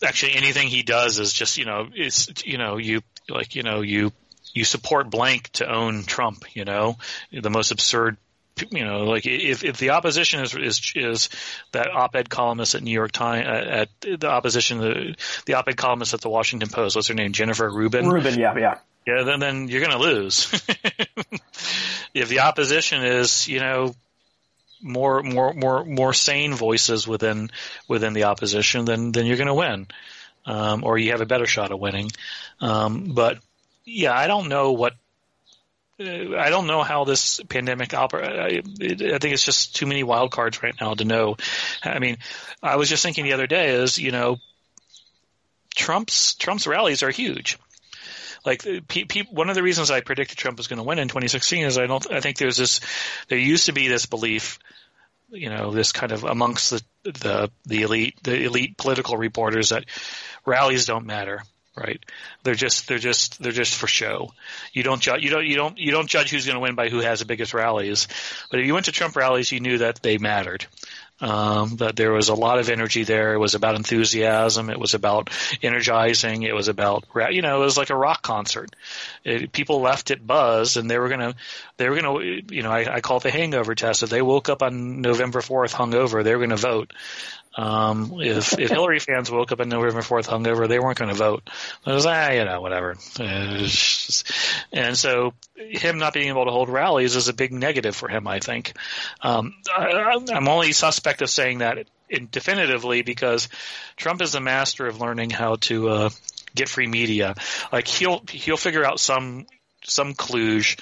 S3: actually anything he does is just you know it's you know you like you know you you support blank to own Trump. You know the most absurd. You know, like if if the opposition is is is that op-ed columnist at New York Times at, at the opposition the the op-ed columnist at the Washington Post. What's her name? Jennifer Rubin.
S2: Rubin, yeah, yeah.
S3: Yeah, then then you're going to lose. if the opposition is, you know, more more more more sane voices within within the opposition, then then you're going to win, um, or you have a better shot of winning. Um, but yeah, I don't know what. Uh, I don't know how this pandemic operates. I think it's just too many wild cards right now to know. I mean, I was just thinking the other day is you know, Trump's Trump's rallies are huge like pe- pe- one of the reasons I predicted Trump was going to win in 2016 is I don't I think there's this there used to be this belief you know this kind of amongst the the the elite the elite political reporters that rallies don't matter right? They're just they're just they're just for show. You don't judge you don't you don't you don't judge who's going to win by who has the biggest rallies. But if you went to Trump rallies you knew that they mattered um, that there was a lot of energy there. It was about enthusiasm. It was about energizing. It was about, you know, it was like a rock concert. It, people left it buzz and they were to, they were to, you know, I, I call it the hangover test. If they woke up on November 4th hungover, they were to vote. Um, if if Hillary fans woke up on November fourth hungover, they weren't going to vote. It was ah, you know, whatever. Just, and so him not being able to hold rallies is a big negative for him. I think. Um, I, I'm only suspect of saying that definitively because Trump is a master of learning how to uh, get free media. Like he'll he'll figure out some some kludge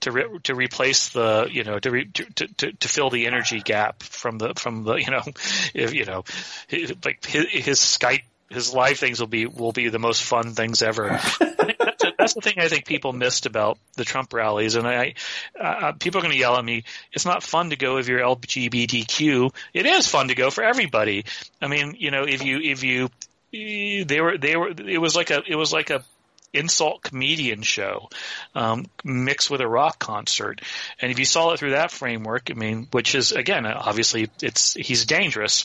S3: to re, to replace the you know to, re, to, to to fill the energy gap from the from the you know if you know like his, his Skype his live things will be will be the most fun things ever. that's, that's, the thing I think people missed about the Trump rallies, and I, uh, people are going to yell at me. It's not fun to go if you're LGBTQ. It is fun to go for everybody. I mean, you know, if you if you they were they were it was like a it was like a insult comedian show um, mixed with a rock concert. And if you saw it through that framework, I mean, which is again, obviously, it's he's dangerous,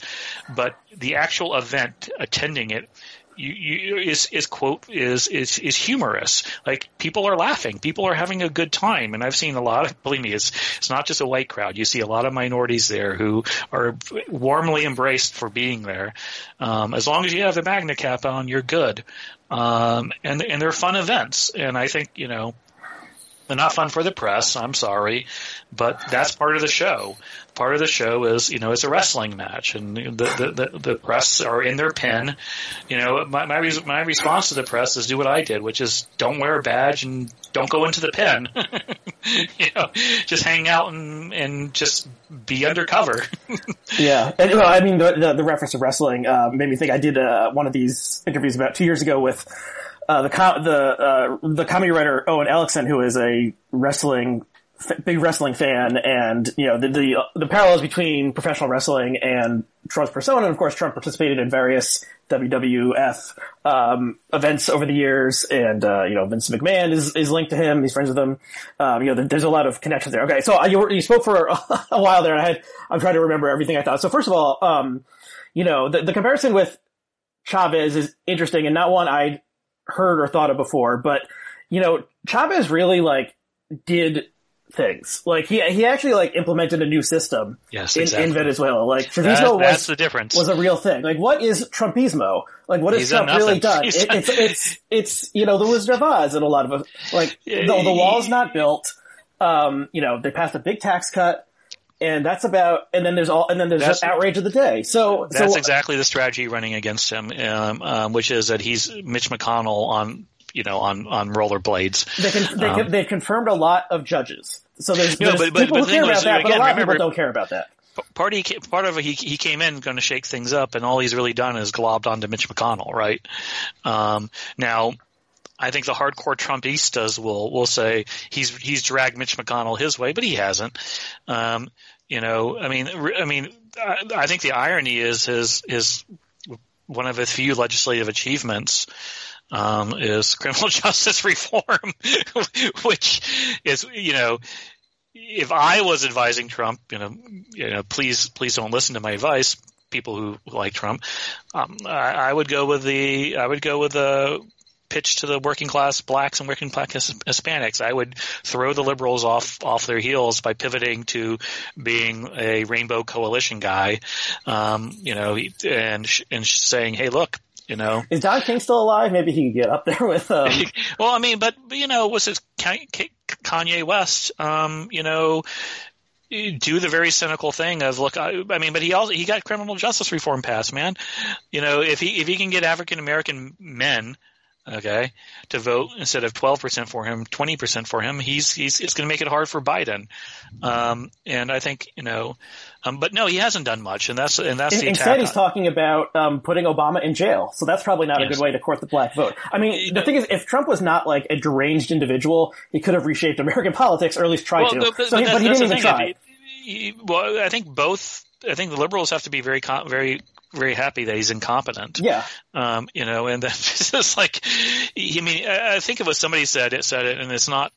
S3: but the actual event attending it you, you, is is quote is is is humorous. Like people are laughing, people are having a good time, and I've seen a lot of. Believe me, it's it's not just a white crowd. You see a lot of minorities there who are warmly embraced for being there. Um, as long as you have the MAGA cap on, you're good. Um, and and they're fun events, and I think you know not fun for the press. I'm sorry, but that's part of the show. Part of the show is, you know, it's a wrestling match, and the the, the, the press are in their pen. You know, my, my my response to the press is do what I did, which is don't wear a badge and don't go into the pen. you know, just hang out and and just be undercover.
S2: yeah, and well, I mean, the, the, the reference to wrestling uh, made me think. I did uh, one of these interviews about two years ago with uh, the com- the uh, the comedy writer Owen Ellickson, who is a wrestling f- big wrestling fan, and you know the, the the parallels between professional wrestling and Trump's persona. And of course, Trump participated in various WWF um, events over the years, and uh, you know Vince McMahon is, is linked to him. He's friends with him. Um, you know, there's a lot of connections there. Okay, so uh, you, you spoke for a while there. And I had I'm trying to remember everything I thought. So first of all, um, you know, the, the comparison with Chavez is interesting and not one I'd heard or thought of before, but you know, Chavez really like did things. Like he he actually like implemented a new system
S3: Yes,
S2: in,
S3: exactly.
S2: in Venezuela. Like
S3: That-
S2: Chavismo
S3: that's
S2: was
S3: the difference.
S2: was a real thing. Like what is Trumpismo? Like what has Trump really done? It,
S3: done-
S2: it's it's it's you know the Wizard of Oz and a lot of. Like the, the wall's not built. Um, you know they passed a big tax cut. And that's about, and then there's all, and then there's
S3: That's-
S2: outrage of the day. So,
S3: That's
S2: so
S3: exactly the strategy running against him, um, um, which is that he's Mitch McConnell on, you know, on on rollerblades.
S2: they can, they
S3: Um,
S2: they've confirmed a lot of judges. So there's,
S3: No,
S2: there's
S3: but- but-
S2: people
S3: but
S2: who care about
S3: was,
S2: that, but a
S3: again,
S2: lot of people don't care about that.
S3: Part he part of it, he he came in going to shake things up, and all he's really done is globbed onto Mitch McConnell, right? Um, now. I think the hardcore Trumpistas will will say he's he's dragged Mitch McConnell his way, but he hasn't. Um, you know, I mean, I mean, I, I think the irony is his his one of his few legislative achievements um, is criminal justice reform, which is you know. If I was advising Trump, you know, you know, please, please don't listen to my advice. People who like Trump, um, I, I would go with the, I would go with the pitch to the working class blacks and working class Hispanics. I would throw the liberals off off their heels by pivoting to being a rainbow coalition guy, um, you know, and and saying, hey, look, you know,
S2: Is Don King still alive? Maybe he could get up there with, um,
S3: well, I mean, but you know, was it Ka- Ka- Kanye West? Um, you know, do the very cynical thing of look. I, I mean, but he also he got criminal justice reform passed, man. You know, if he if he can get African American men. Okay, to vote instead of twelve percent for him, twenty percent for him. He's he's it's going to make it hard for Biden, um, and I think you know, um, but no, he hasn't done much, and that's and that's
S2: In-
S3: the
S2: Instead, he's talking about um, putting Obama in jail. So that's probably not a good way to court the black vote. I mean, the thing is, if Trump was not like a deranged individual, he could have reshaped American politics, or at least tried to.
S3: but- but
S2: so he, but he didn't even
S3: thing.
S2: try.
S3: He- he- well, I think both. I think the liberals have to be very, very, very happy that he's incompetent.
S2: Yeah.
S3: Um, you know, and that's just like, I mean, I I think it was somebody said it, said it, and it's not.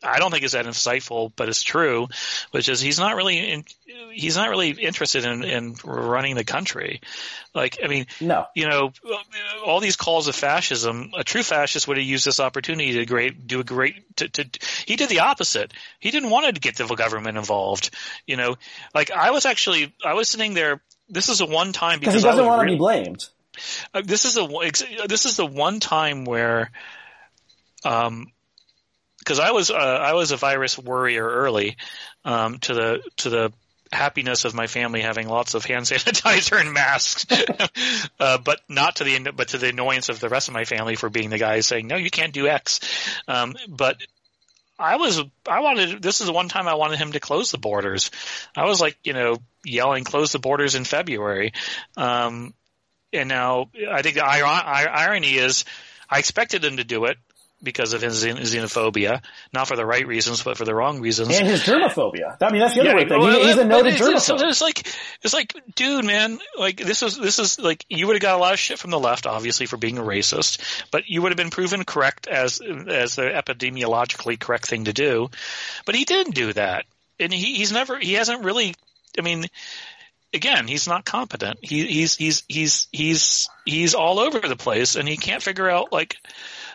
S3: I don't think it's that insightful, but it's true, which is he's not really in, he's not really interested in, in running the country. Like, I mean,
S2: No.
S3: you know, all these calls of fascism, a true fascist would have used this opportunity to great, do a great, to, to, he did the opposite. He didn't want to get the government involved. You know, like I was actually, I was sitting there, this is a one time
S2: Because he doesn't want to
S3: re-
S2: be blamed.
S3: uh, this is a this is the one time where um because I was uh, I was a virus worrier early um to the to the happiness of my family having lots of hand sanitizer and masks uh, but not to the but to the annoyance of the rest of my family for being the guy saying no you can't do x um but I was I wanted this is the one time I wanted him to close the borders. I was like, you know, yelling close the borders in February. Um and now I think the ir- ir- irony is I expected him to do it because of his xenophobia, not for the right reasons, but for the wrong reasons.
S2: And his germophobia. I mean, that's the other weird thing.
S3: well,
S2: He, he's a noted
S3: it's, it's, it's like, it's like, dude, man, like this is this is like you would have got a lot of shit from the left, obviously, for being a racist, but you would have been proven correct as as the epidemiologically correct thing to do, but he didn't do that, and he, he's never, he hasn't really, I mean. Again, he's not competent. He, he's he's he's he's he's all over the place, and he can't figure out like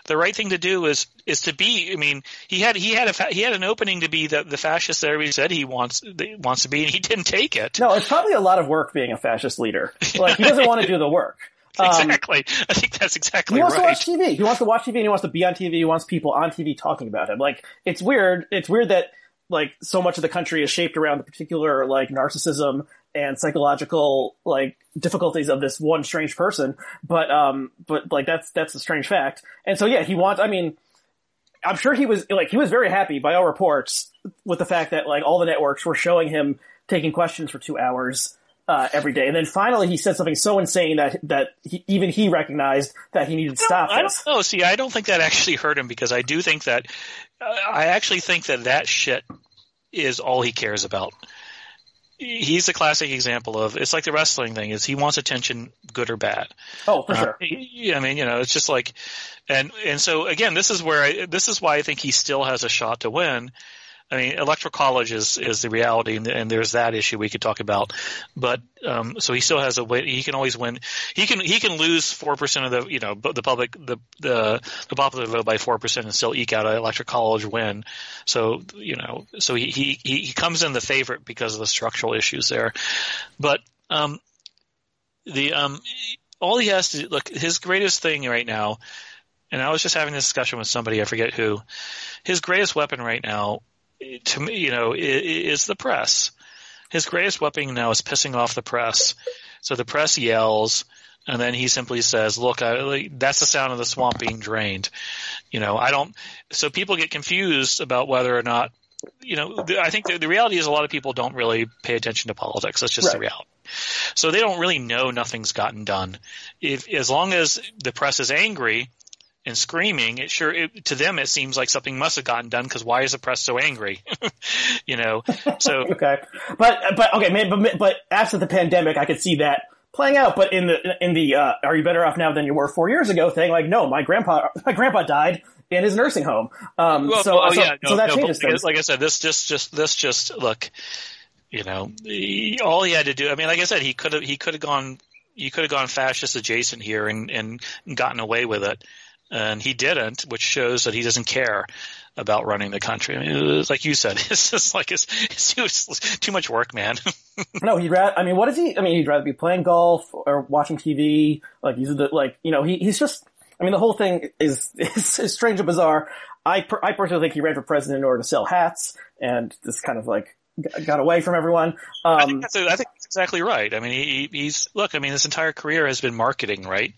S3: the right thing to do is is to be. I mean, he had he had a fa- he had an opening to be the the fascist that everybody said he wants he wants to be, and he didn't take it.
S2: No, it's probably a lot of work being a fascist leader. Like, he doesn't want to do the work. Um,
S3: exactly. I think that's exactly
S2: He wants
S3: right.
S2: to watch TV. He wants to watch TV and he wants to be on TV. He wants people on TV talking about him. Like, it's weird. It's weird that, like, so much of the country is shaped around the particular, like, narcissism and psychological, like, difficulties of this one strange person. But, um, but, like, that's, that's a strange fact. And so, yeah, he wants, I mean, I'm sure he was, like, he was very happy by all reports with the fact that, like, all the networks were showing him taking questions for two hours uh, every day. And then finally he said something so insane that that he, even he recognized that he needed to stop
S3: I don't know. See, I don't think that actually hurt him because I do think that uh, I actually think that that shit is all he cares about. He's a classic example of it's like the wrestling thing is he wants attention, good or bad.
S2: Oh, for sure.
S3: Uh, I mean, you know, it's just like, and and so again, this is where I, this is why I think he still has a shot to win I mean, electoral college is is the reality, and, and there's that issue we could talk about. But um, so he still has a way. He can always win. He can he can lose four percent of the you know the public the the the popular vote by four percent and still eke out an electoral college win. So you know, so he he he comes in the favorite because of the structural issues there. But um, the um, all he has to look his greatest thing right now. And I was just having this discussion with somebody, I forget who. His greatest weapon right now to me, you know, is the press. His greatest weapon now is pissing off the press. So the press yells, and then he simply says, "Look, I, that's the sound of the swamp being drained." You know, I don't. So people get confused about whether or not, you know, I think the, the reality is a lot of people don't really pay attention to politics. That's just right. the reality. So they don't really know nothing's gotten done. If as long as the press is angry, and screaming, it sure it, to them it seems like something must have gotten done because why is the press so angry? you know, so
S2: okay, but but okay, but but after the pandemic, I could see that playing out. But in the in the uh, are you better off now than you were four years ago thing? Like, no, my grandpa my grandpa died in his nursing home. Um, well, so, oh, so, yeah, no, so that no, changes things.
S3: Like I said, this just just this just look, you know, he, all he had to do. I mean, like I said, he could have he could have gone. he could have gone fascist adjacent here and, and gotten away with it and he didn't, which shows that he doesn't care about running the country. I mean, like you said, it's just like it's, it's too much work, man.
S2: no, he'd rather. I mean, what is he? I mean, he'd rather be playing golf or watching TV. Like he's the like you know he he's just. I mean, the whole thing is is, is strange and bizarre. I per, I personally think he ran for president in order to sell hats, and this kind of like got away from everyone. Um, I, think
S3: that's, I think that's exactly right. I mean, he, he's look. I mean, his entire career has been marketing, right?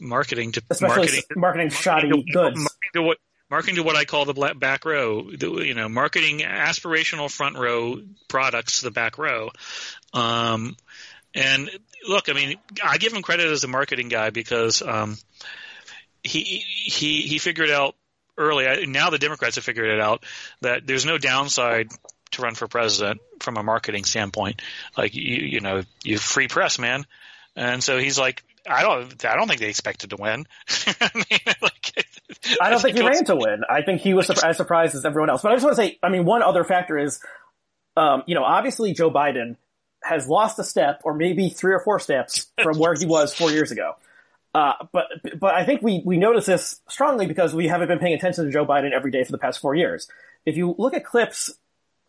S3: Marketing to
S2: Especially
S3: marketing,
S2: marketing shoddy marketing to, goods.
S3: Marketing to what marketing to what I call the back row. You know, marketing aspirational front row products to the back row. Um, and look, I mean, I give him credit as a marketing guy because um, he he he figured out early. Now the Democrats have figured it out that there's no downside to run for president from a marketing standpoint. Like you, you know, you free press, man. And so he's like, I don't. I don't think they expected to win. I, mean,
S2: like, I don't think he ran to win. I think he was as surprised as everyone else. But I just want to say, I mean, one other factor is, um, you know, obviously Joe Biden has lost a step, or maybe three or four steps from where he was four years ago. Uh, but but I think we we notice this strongly because we haven't been paying attention to Joe Biden every day for the past four years. If you look at clips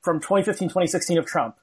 S2: from 2015, 2016 of Trump,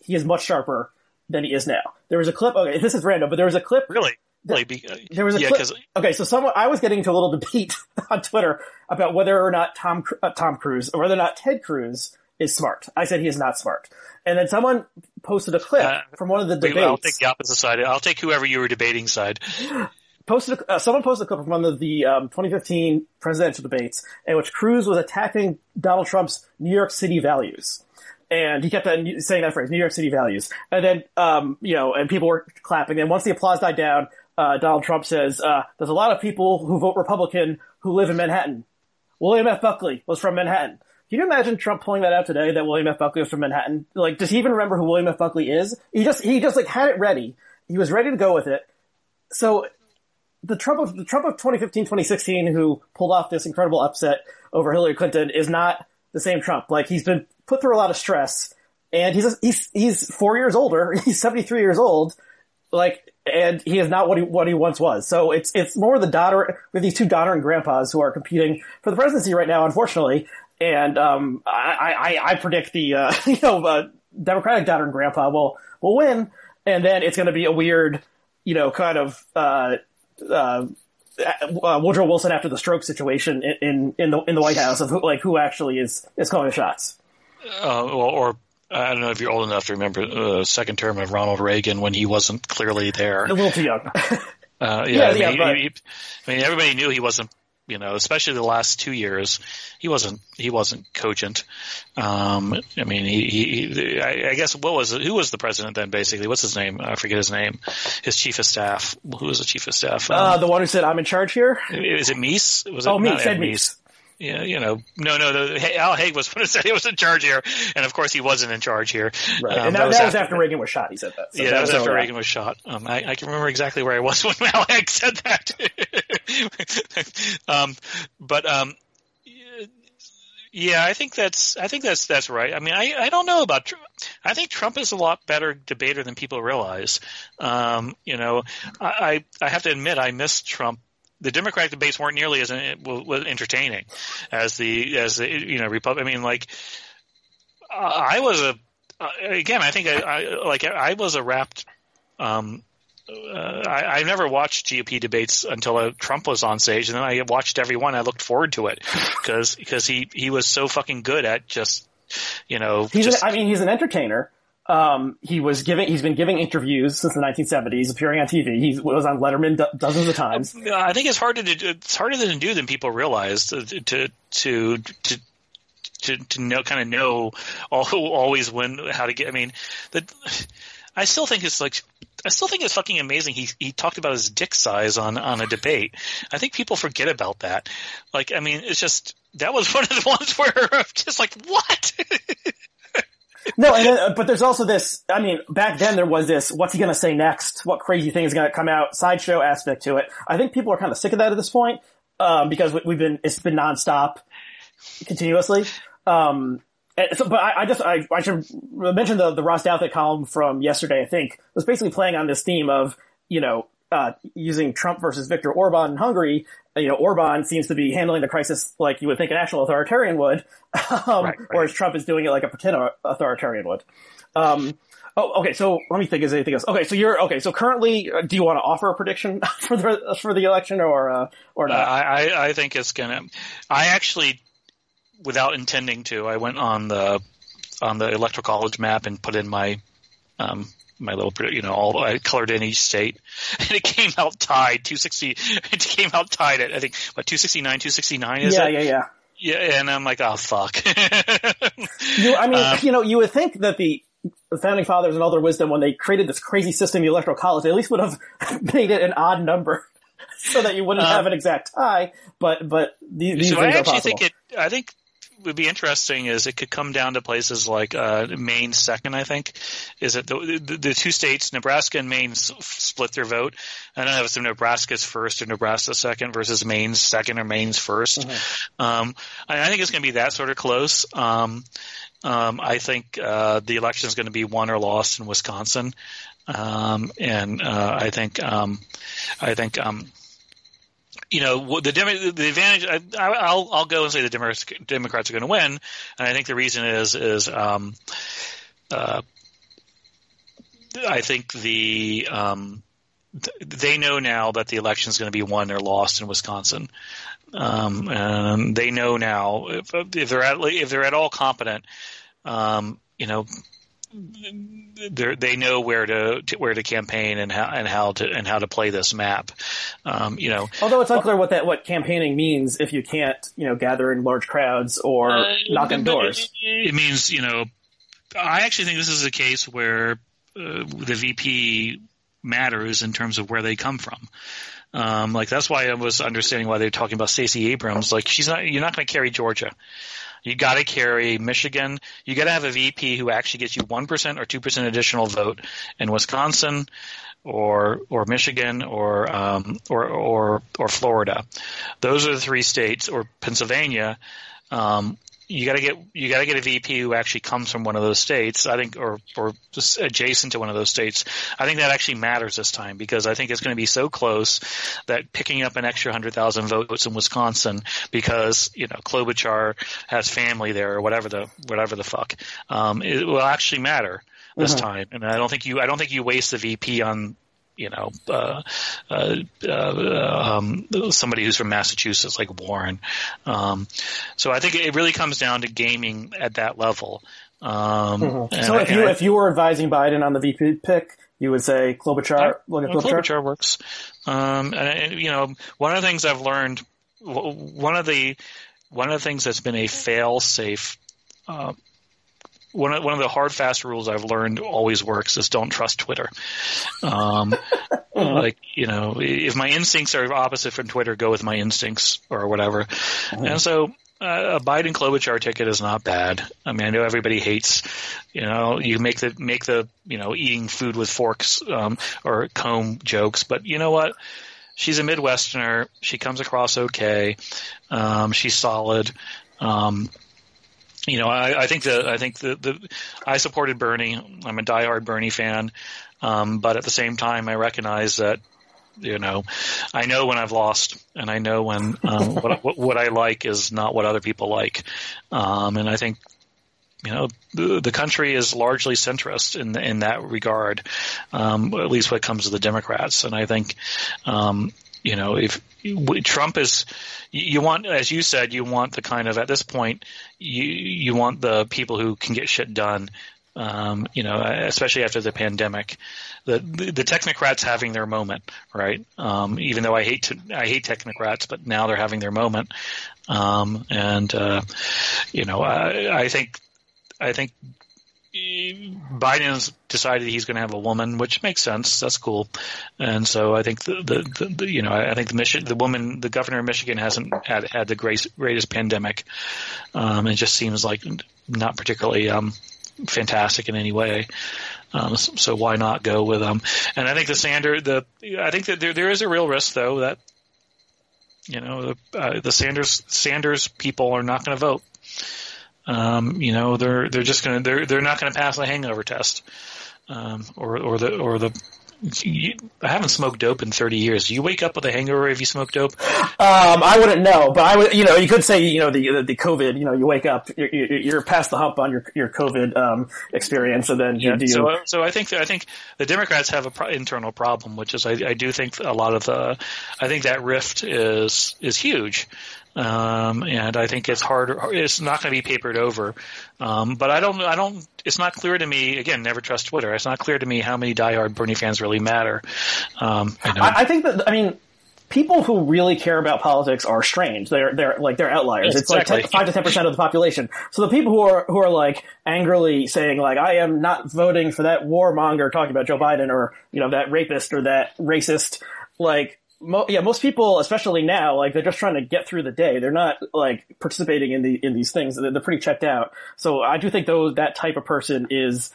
S2: he is much sharper than he is now. There was a clip. Okay, this is random, but there was a clip.
S3: Really? Really?
S2: Uh, there was a yeah, clip. Okay, so someone I was getting into a little debate on Twitter about whether or not Tom uh, Tom Cruise or whether or not Ted Cruz is smart. I said he is not smart. And then someone posted a clip uh, from one of the debates.
S3: I'll take the opposite side. I'll take whoever you were debating side.
S2: Posted a, uh, someone posted a clip from one of the um, 2015 presidential debates in which Cruz was attacking Donald Trump's New York City values and he kept saying that phrase, New York City values. And then, um, you know, and people were clapping. And once the applause died down, uh, Donald Trump says, uh, there's a lot of people who vote Republican who live in Manhattan. William F. Buckley was from Manhattan. Can you imagine Trump pulling that out today that William F. Buckley was from Manhattan? Like, does he even remember who William F. Buckley is? He just, he just like had it ready. He was ready to go with it. So the Trump of, the Trump of 2015, 2016 who pulled off this incredible upset over Hillary Clinton is not the same Trump. Like he's been put through a lot of stress, and he's he's he's four years older. He's seventy three years old, like, and he is not what he what he once was. So it's it's more the daughter with these two daughter and grandpas who are competing for the presidency right now, unfortunately. And um, I, I I predict the uh, you know uh, Democratic daughter and grandpa will will win, and then it's going to be a weird you know kind of. Uh, uh, uh, Woodrow Wilson after the stroke situation in, in, in the in the White House of who, like who actually is is calling the shots.
S3: Uh, well, or I don't know if you're old enough to remember the uh, second term of Ronald Reagan when he wasn't clearly there.
S2: A little too young.
S3: uh, yeah, yeah, I mean, yeah but... he, I mean, everybody knew he wasn't. You know, especially the last two years, he wasn't he wasn't cogent. Um, I mean, he, he I, I, guess what was? Who was the president then? Basically, what's his name? I forget his name. His chief of staff. Who was the chief of staff?
S2: Uh, um, uh, the one who said, "I'm in charge here."
S3: Is it Meese?
S2: Was it oh, Meese. Ed Meese.
S3: Yeah, you know, no, no, no. Al Haig was when said he was in charge here, and of course he wasn't in charge here.
S2: Right, um, and that, that, was, that was after, Reagan was shot. He said that.
S3: So yeah, that, was after Reagan was shot. Um, I, I, can remember exactly where I was when Al Haig said that. um, but um, yeah, I think that's I think that's that's right. I mean, I I don't know about. I think Trump is a lot better debater than people realize. Um, you know, I I have to admit I miss Trump the Democratic debates weren't nearly as entertaining as the as the you know Republic. I mean, like I was a again. I think I, I like I was a rapt. Um, uh, I, I never watched GOP debates until uh, Trump was on stage, and then I watched every one. I looked forward to it because because he he was so fucking good at just you know.
S2: He's
S3: just,
S2: an, I mean, he's an entertainer. Um, he was giving, he's been giving interviews since the 1970s, appearing on TV. He was on Letterman do- dozens of times.
S3: I think it's harder to do, it's harder to do than people realize to, to, to, to to, to know, kind of know always when, how to get, I mean, the, I still think it's like, I still think it's fucking amazing. He, he talked about his dick size on, on a debate. I think people forget about that. Like, I mean, it's just, that was one of the ones where I'm just like, what?
S2: no, and then, uh, but there's also this. I mean, back then there was this. What's he going to say next? What crazy thing is going to come out? Sideshow aspect to it. I think people are kind of sick of that at this point um, because we've been it's been nonstop, continuously. Um, so, but I, I just I, I, should mention the the Ross Douthat column from yesterday. I think was basically playing on this theme of you know uh, using Trump versus Viktor Orban in Hungary you know, Orban seems to be handling the crisis like you would think a national authoritarian would, um, right, right. whereas Trump is doing it like a pretend authoritarian would. Um, oh, okay. So let me think. Is anything else? Okay. So you're okay. So currently, uh, do you want to offer a prediction for the for the election or uh, or not? Uh,
S3: I I think it's gonna. I actually, without intending to, I went on the on the electoral college map and put in my um, my little, you know, all I colored in each state, and it came out tied 260. It came out tied at I think what 269, 269 is
S2: yeah,
S3: it?
S2: Yeah, yeah,
S3: yeah. And I'm like, oh fuck.
S2: you, I mean, um, you know, you would think that the the founding fathers and all their wisdom, when they created this crazy system, the electoral college, they at least would have made it an odd number so that you wouldn't um, have an exact tie. But but these, these
S3: so
S2: things
S3: I
S2: actually
S3: think it. I think would be interesting is it could come down to places like uh, Maine second. I think is it the, the, the two states Nebraska and Maine s- split their vote. I don't know if it's Nebraska's first or Nebraska second versus Maine's second or Maine's 1st mm-hmm. um, I, I, think it's going to be that sort of close. Um, um, I think uh, the election is going to be won or lost in Wisconsin, um, and uh, I think um, I think um, you know, the the advantage. I, will I'll go and say the Democrats are going to win, and I think the reason is is um, uh, I think the um, they know now that the election is going to be won or lost in Wisconsin. Um, and they know now if, if they're at if they're at all competent, um, you know, they know where to, to, where to campaign and how and how to and how to play this map. Um, you know,
S2: although it's unclear what that what campaigning means if you can't you know gather in large crowds or uh, knock on doors.
S3: It, it, means you know, I actually think this is a case where uh, the VP matters in terms of where they come from. Um, like that's why I was understanding why they're talking about Stacey Abrams. Like she's not, you're not going to carry Georgia. You got to carry Michigan. You got to have a VP who actually gets you one percent or two percent additional vote in Wisconsin, or or Michigan, or um, or or or Florida. Those are the three states, or Pennsylvania. Um, you got to get you got to get a VP who actually comes from one of those states. I think, or or just adjacent to one of those states. I think that actually matters this time because I think it's going to be so close that picking up an extra hundred thousand votes in Wisconsin because you know Klobuchar has family there or whatever the whatever the fuck, um, it will actually matter this mm-hmm. time. And I don't think you I don't think you waste the VP on you know, uh, uh, uh, um, somebody who's from Massachusetts like Warren. Um, so I think it really comes down to gaming at that level. Um,
S2: mm-hmm. So if you I, if you were advising Biden on the VP pick, you would say Klobuchar.
S3: look at Klobuchar. Klobuchar works. Um, and, you know, one of the things I've learned, one of the one of the things that's been a fail safe uh, one of, one of the hard fast rules I've learned always works is don't trust Twitter. Um, like you know, if my instincts are opposite from Twitter, go with my instincts or whatever. Mm-hmm. And so uh, a Biden Klobuchar ticket is not bad. I mean, I know everybody hates, you know, you make the make the you know eating food with forks um, or comb jokes, but you know what? She's a Midwesterner. She comes across okay. Um, she's solid. Um, you know, I, I think that I think the, the I supported Bernie. I'm a diehard Bernie fan, um, but at the same time, I recognize that you know, I know when I've lost, and I know when um, what, what, what I like is not what other people like, um, and I think you know the, the country is largely centrist in in that regard, um, at least when it comes to the Democrats, and I think. You know, if Trump is, you want, as you said, you want the kind of, at this point, you, you want the people who can get shit done um, you know, especially after the pandemic, the, the, the technocrats having their moment, right? Um, even though I hate to, I hate technocrats, but now they're having their moment. Um, and, uh, you know, I, I think, I think Biden's decided he's going to have a woman, which makes sense. That's cool. And so I think the, the, the, the you know, I think the mission, the woman, the governor of Michigan hasn't had, had the greatest, greatest pandemic. Um, it just seems like not particularly, um, fantastic in any way. Um, so why not go with them? And I think the Sanders, the I think that there there is a real risk though that you know the, uh, the Sanders Sanders people are not going to vote. Um, you know they're they're just going to they're they're not to pass the hangover test. Um, or or the or the you, I haven't smoked dope in 30 years. Do you wake up with a hangover if you smoke dope?
S2: Um, I wouldn't know, but I would, you know, you could say, you know, the, the COVID, you know, you wake up, you're, you're past the hump on your, your COVID, um, experience, and then
S3: yeah,
S2: you do.
S3: So, so I think, I think the Democrats have a pro- internal problem, which is I, I do think a lot of the, I think that rift is, is huge. Um, and I think it's hard. It's not going to be papered over. Um, but I don't. I don't. It's not clear to me. Again, never trust Twitter. It's not clear to me how many diehard Bernie fans really matter. Um,
S2: I, I, think that. I mean, people who really care about politics are strange. They're they're like they're outliers. Yes, it's exactly. like 10, five to ten percent of the population. So the people who are who are like angrily saying like I am not voting for that warmonger talking about Joe Biden or you know that rapist or that racist like mo- yeah, most people, especially now, like they're just trying to get through the day. They're not like participating in the in these things. They're, they're pretty checked out. So I do think those that type of person is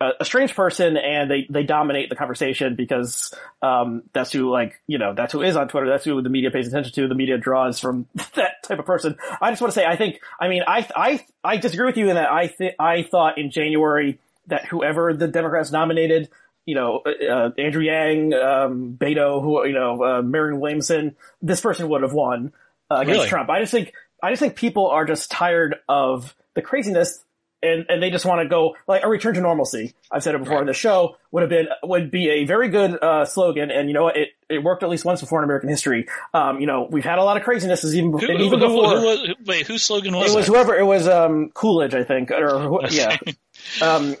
S2: a, a strange person, and they they dominate the conversation because um, that's who like you know that's who is on Twitter. That's who the media pays attention to. The media draws from that type of person. I just want to say, I think, I mean, I I I disagree with you in that I th- I thought in January that whoever the Democrats nominated you know, uh, Andrew Yang, um, Beto, who, you know, uh, Marianne Williamson, this person would have won uh, against really? Trump. I just think, I just think people are just tired of the craziness and, and they just want to go like a return to normalcy. I've said it before right. in the show would have been, would be a very good, uh, slogan. And you know? It, it worked at least once before in American history. Um, you know, we've had a lot of crazinesses even, who, even
S3: who,
S2: before.
S3: Who, who was, wait, whose slogan was
S2: it? was whoever, it was, um, Coolidge, I think, or, yeah. um,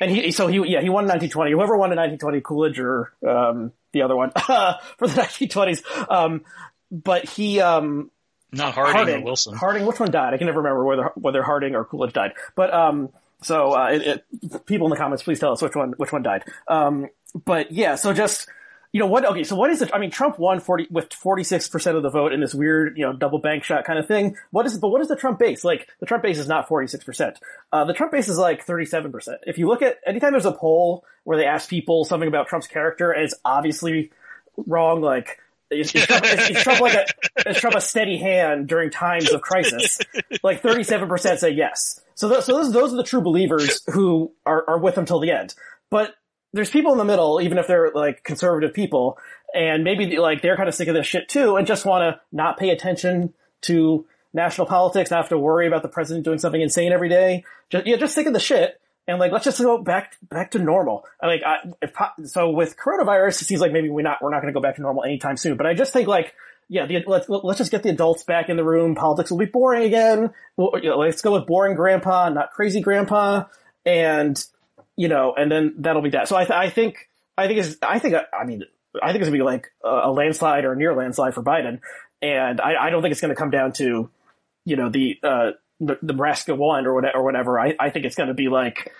S2: and he, so he, yeah, he won in 1920. Whoever won in 1920, Coolidge or, um, the other one, for the 1920s. Um, but he, um,
S3: not Harding, Harding, or Wilson.
S2: Harding, which one died? I can never remember whether, whether Harding or Coolidge died. But, um, so, uh, it, it, people in the comments, please tell us which one, which one died. Um, but yeah, so just, you know what? Okay, so what is it? I mean, Trump won forty with forty six percent of the vote in this weird, you know, double bank shot kind of thing. What is? But what is the Trump base? Like the Trump base is not forty six percent. Uh, the Trump base is like thirty seven percent. If you look at anytime there's a poll where they ask people something about Trump's character and it's obviously wrong, like is, is, Trump, is, is, Trump, like a is Trump a steady hand during times of crisis? Like thirty seven percent say yes. So th- so those those are the true believers who are are with him till the end. But there's people in the middle, even if they're like conservative people, and maybe like they're kind of sick of this shit too, and just want to not pay attention to national politics, not have to worry about the president doing something insane every day. Just, yeah, just sick of the shit, and like let's just go back back to normal. Like, I, if, so with coronavirus, it seems like maybe we not we're not going to go back to normal anytime soon. But I just think like. Yeah, the, let's let's just get the adults back in the room. Politics will be boring again. Well, you know, let's go with boring grandpa, not crazy grandpa. And you know, and then that'll be that. So I, th- I think, I think it's, I think, I mean, I think it's gonna be like a landslide or a near landslide for Biden. And I, I don't think it's gonna come down to, you know, the, uh, the, Nebraska one or whatever, or whatever. I, I think it's gonna be like,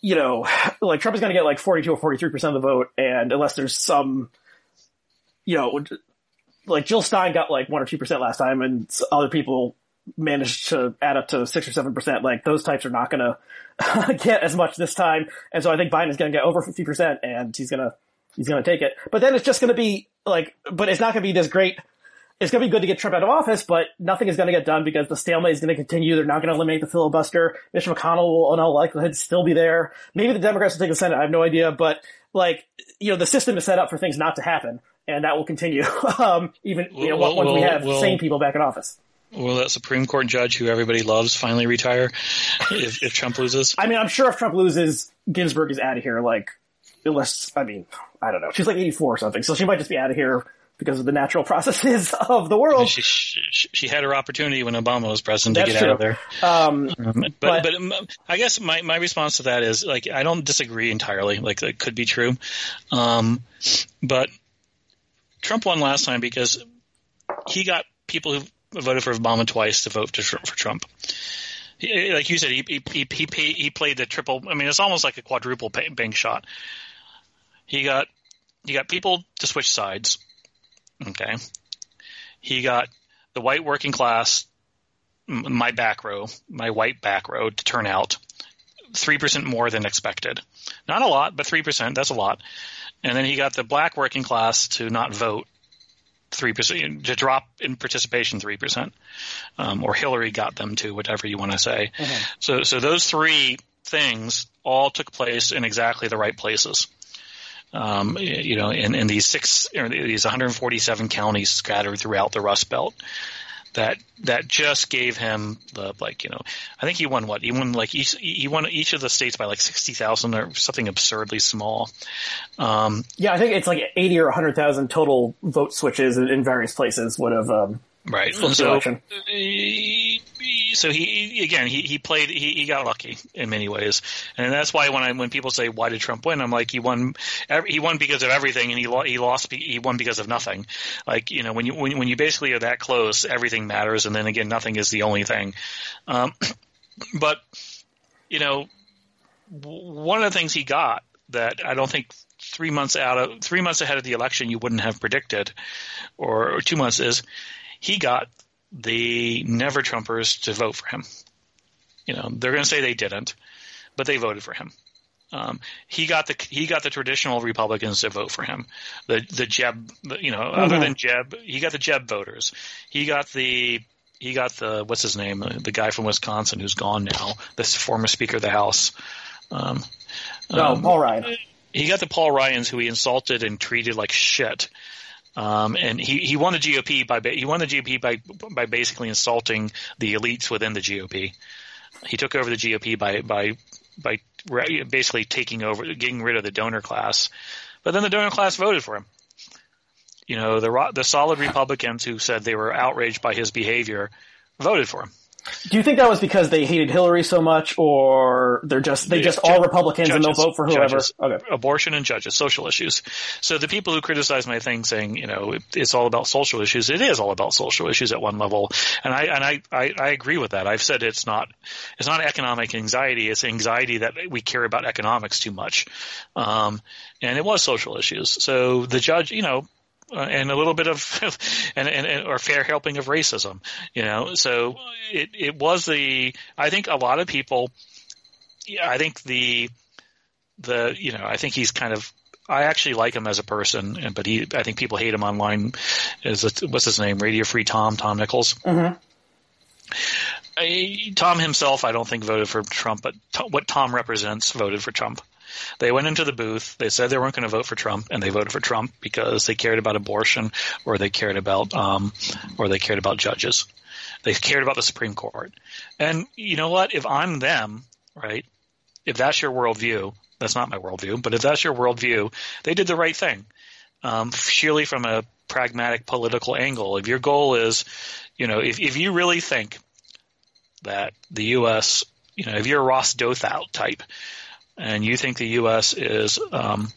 S2: you know, like Trump is gonna get like 42 or 43% of the vote. And unless there's some, you know, like Jill Stein got like one or 2% last time and other people managed to add up to six or seven percent. Like those types are not going to get as much this time, and so I think Biden is going to get over fifty percent, and he's gonna he's gonna take it. But then it's just going to be like, but it's not going to be this great. It's going to be good to get Trump out of office, but nothing is going to get done because the stalemate is going to continue. They're not going to eliminate the filibuster. Mitch McConnell will, in all likelihood, still be there. Maybe the Democrats will take the Senate. I have no idea, but like, you know, the system is set up for things not to happen, and that will continue. um, even you know,
S3: Well,
S2: once we have
S3: well-
S2: sane people back in office.
S3: Will that Supreme Court judge who everybody loves finally retire if, if Trump loses?
S2: I mean, I'm sure if Trump loses, Ginsburg is out of here. Like, unless I mean, I don't know. She's like 84 or something, so she might just be out of here because of the natural processes of the world.
S3: She, she, she had her opportunity when Obama was president
S2: That's
S3: to get out of there.
S2: Um,
S3: Um, but,
S2: But-
S3: but um, I guess my, my response to that is like I don't disagree entirely. Like it could be true, um, but Trump won last time because he got people who voted for Obama twice to vote for Trump. He, like you said, he he he he, he played the triple. I mean, it's almost like a quadruple bank shot. He got he got people to switch sides. Okay, he got the white working class my back row, my white back row to turn out 3% more than expected. Not a lot, but 3%, that's a lot. And then he got the black working class to not vote 3%, to drop in participation 3%. Um, or Hillary got them to, whatever you want to say. So, so those three things all took place in exactly the right places. Um, you know, in, in these six, or these 147 counties scattered throughout the Rust Belt that that just gave him the like you know I think he won what he won like each he won each of the states by like sixty thousand or something absurdly small. Um,
S2: yeah, I think it's like 80 or 100,000 total vote switches in, in various places would have um,
S3: right. So
S2: election.
S3: So he again he, he played he, he got lucky in many ways. And that's why when I when people say why did Trump win? I'm like he won he won because of everything and he lo- he lost he won because of nothing. Like you know when you when, when you basically are that close everything matters and then again nothing is the only thing. Um, but you know one of the things he got that I don't think three months out of three months ahead of the election you wouldn't have predicted or, or two months is he got the never Trumpers to vote for him. You know, they're going to say they didn't, but they voted for him. Um, he got the he got the traditional Republicans to vote for him. The the Jeb, you know, other than Jeb, he got the Jeb voters. He got the he got the what's his name, the guy from Wisconsin who's gone now, this former Speaker of the House. Um,
S2: No,
S3: um,
S2: Paul Ryan.
S3: he got the Paul Ryans who he insulted and treated like shit. Um, and he, he won the GOP by he won the GOP by by basically insulting the elites within the GOP. He took over the GOP by by by basically taking over, getting rid of the donor class. But then the donor class voted for him. You know, the the solid Republicans who said they were outraged by his behavior voted for him.
S2: Do you think that was because they hated Hillary so much, or they're just they just
S3: ju-
S2: all Republicans and they'll vote for whoever?
S3: judges.
S2: Okay.
S3: abortion and judges, social issues. So the people who criticize my thing saying, you know, it, it's all about social issues, it is all about social issues at one level. And I, and I, I, I agree with that. I've said it's not, it's not economic anxiety, it's anxiety that we care about economics too much. Um, and it was social issues. So the judge, you know, uh, and a little bit of and, and, and or fair helping of racism, you know. So it it was the I think a lot of people yeah, I think the the you know I think he's kind of I actually like him as a person, and- but he I think people hate him online. Is what's his name? Radio Free Tom Tom Nichols.
S2: Mhm.
S3: I- Tom himself, I don't think voted for Trump, but to, what Tom represents voted for Trump. They went into the booth. They said they weren't going to vote for Trump, and they voted for Trump because they cared about abortion, or they cared about, um, or they cared about judges. They cared about the Supreme Court. And you know what? If I'm them, right? If that's your worldview, that's not my worldview, but if that's your worldview, they did the right thing. Um, surely from a pragmatic political angle, if your goal is, you know, if, if you really think that the U.S., you know, if you're a Ross Douthat type, and you think the U.S. is um,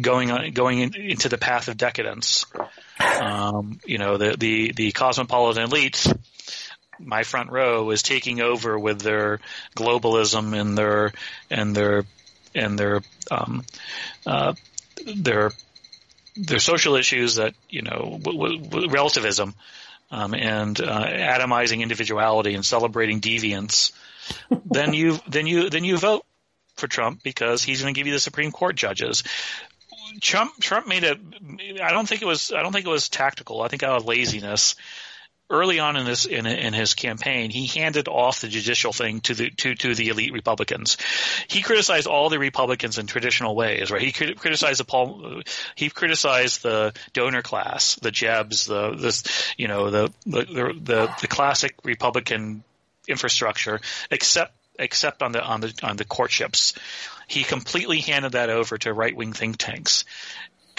S3: going on, going in, into the path of decadence, um, you know, the the the cosmopolitan elites, my front row is taking over with their globalism and their and their and their um, uh, their their social issues that you know w- w- relativism um, and uh, atomizing individuality and celebrating deviance, then you then you then you vote for Trump because he's going to give you the Supreme Court judges. Trump Trump made a I don't think it was I don't think it was tactical. I think out of laziness early on in this in, in his campaign, he handed off the judicial thing to the to to the elite Republicans. He criticized all the Republicans in traditional ways, right? He criticized the Paul, he criticized the donor class, the Jebs, the this you know the the the, the classic Republican infrastructure, except except on the on the on the courtships. He completely handed that over to right wing think tanks.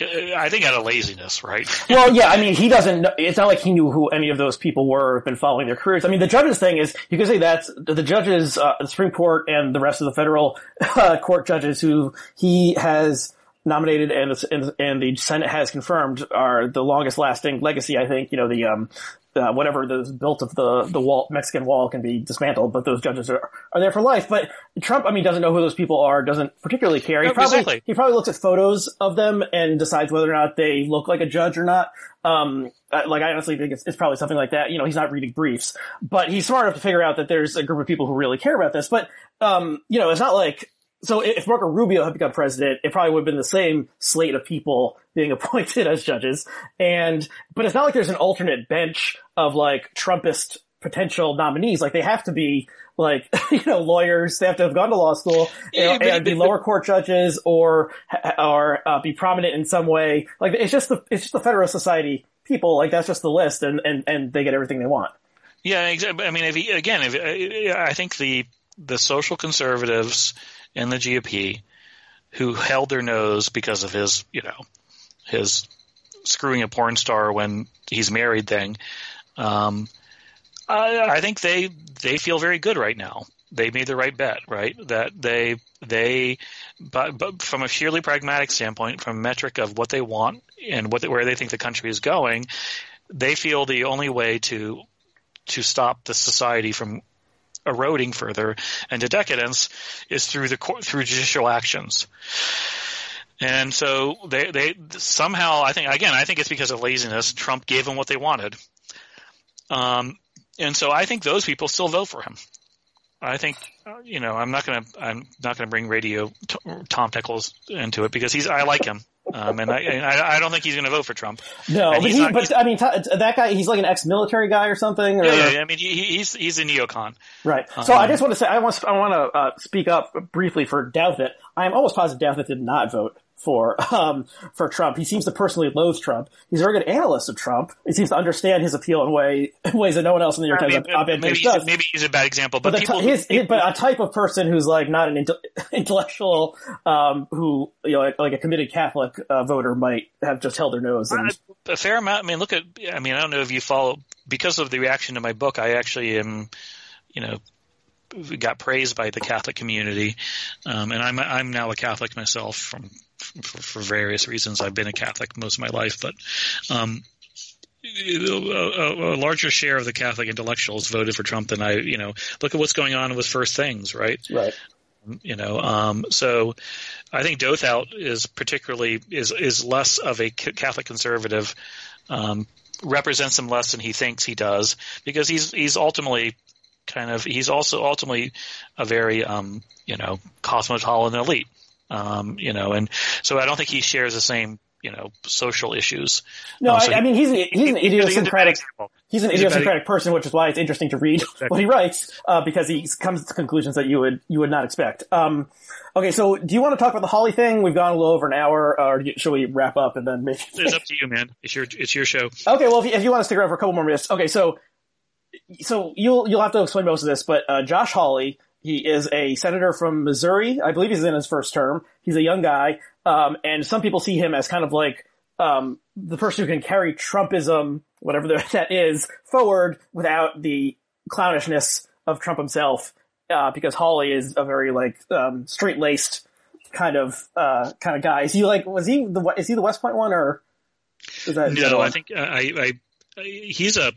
S3: I think out of laziness, right?
S2: well, yeah. I mean, he doesn't. Know, it's not like he knew who any of those people were. Been following their careers. I mean, the judges thing is you could say that's the judges, uh, the Supreme Court, and the rest of the federal uh, court judges who he has nominated and and, and the Senate has confirmed are the longest lasting legacy. I think you know the um, uh, whatever is built of the the wall Mexican wall can be dismantled, but those judges are, are there for life. But Trump, I mean, doesn't know who those people are, doesn't particularly care. He
S3: no,
S2: probably
S3: exactly.
S2: he probably looks at photos of them and decides whether or not they look like a judge or not. Um, like I honestly think it's, it's probably something like that. You know, he's not reading briefs, but he's smart enough to figure out that there's a group of people who really care about this. But um, you know, it's not like so if Marco Rubio had become president, it probably would have been the same slate of people being appointed as judges. And, but it's not like there's an alternate bench of like Trumpist potential nominees. Like they have to be like, you know, lawyers. They have to have gone to law school
S3: Yeah,
S2: and,
S3: but-
S2: and be lower court judges or, or uh, be prominent in some way. Like it's just the, it's just the Federalist Society people. Like that's just the list and, and, and they get everything they want.
S3: Yeah, exactly. I mean, if he, again, if I think the the social conservatives and the GOP who held their nose because of his, you know, his screwing a porn star when he's married thing, um, I, I think they they feel very good right now. They made the right bet, right? That they they, but, but from a purely pragmatic standpoint, from a metric of what they want and what they, where they think the country is going, they feel the only way to to stop the society from eroding further into decadence is through the court, through judicial actions. And so they they somehow I think again I think it's because of laziness Trump gave them what they wanted. Um, and so I think those people still vote for him. I think uh, you know I'm not gonna I'm not gonna bring radio t- Tom Pickles into it because he's I like him. Um, and I, and I I don't think he's going to vote for Trump.
S2: No,
S3: And
S2: but he,
S3: not-
S2: but I mean, t- that guy, he's like an ex-military guy or something. Or,
S3: Yeah, yeah, yeah. I mean, he, he- he's he's a neocon.
S2: Right. So I
S3: Um,
S2: just want to say, I want, I want to uh, speak up briefly for Douthat. I am almost positive Douthat did not vote for um, for Trump. He seems to personally loathe Trump. He's a very good analyst of Trump. He seems to understand his appeal in way in ways that no one else in the New York Times op-ed
S3: maybe, he's,
S2: does.
S3: maybe he's a bad example, but,
S2: But,
S3: people,
S2: t- his, his- but a type of person who's like not an inte- intellectual, um, who you know, like, like a committed Catholic uh, voter might have just held their nose. And,
S3: a fair amount. I mean, look at. I mean, I don't know if you follow because of the reaction to my book. I actually am, you know, got praised by the Catholic community, um, and I'm I'm now a Catholic myself from for, for various reasons. I've been a Catholic most of my life, but. Um, a, a, larger share of the Catholic intellectuals voted for Trump than I, you know, look at what's going on with First Things, right?
S2: right.
S3: you know um, so i think Douthat is particularly is is less of a catholic conservative um, represents him less than he thinks he does because he's he's ultimately kind of he's also ultimately a very um, you know cosmopolitan elite um, you know and so i don't think he shares the same you know social issues
S2: No,
S3: Uh, so
S2: I, I mean he's an, he's an
S3: He's
S2: idiosyncratic. He's an
S3: He's a
S2: idiosyncratic person, which is why it's interesting to read what he writes, uh, because he comes to conclusions that you would you would not expect. Um, okay, so do you want to talk about the Hawley thing? We've gone a little over an hour, or should we wrap up and then maybe?
S3: it's up to you man it's your it's your show
S2: Okay, well, if you, if you want to stick around for a couple more minutes, okay, so so you'll you'll have to explain most of this, but uh, Josh Hawley, he is a senator from Missouri. I believe he's in his first term. He's a young guy, um, and some people see him as kind of like um, the person who can carry Trumpism, whatever that is, forward without the clownishness of Trump himself, uh, because Hawley is a very like um, straight laced kind of uh, kind of guy. Is he like was he the is he the West Point one or is that
S3: No. I think uh, I, I, I he's a,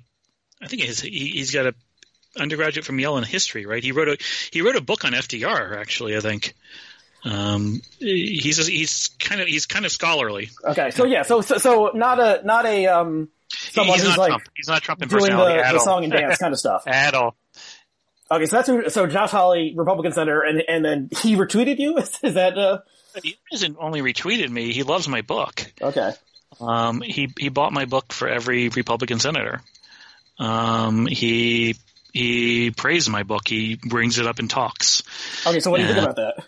S3: I think he's he, he's got a undergraduate from Yale in history, right? He wrote a he wrote a book on FDR, actually. I think. Um, he's he's kind of he's kind of scholarly.
S2: Okay, so yeah, so so, so not a not a um someone
S3: he's
S2: who's
S3: not
S2: like
S3: Trump. He's not Trump in
S2: doing the,
S3: at
S2: the song and dance kind of stuff.
S3: at all.
S2: Okay, so that's who, so Josh Hawley, Republican senator, and and then he retweeted you. Is, is that uh,
S3: He hasn't only retweeted me. He loves my book.
S2: okay?
S3: Um, he he bought my book for every Republican senator. Um, he he praised my book. He brings it up in talks.
S2: Okay, so what do you think about that?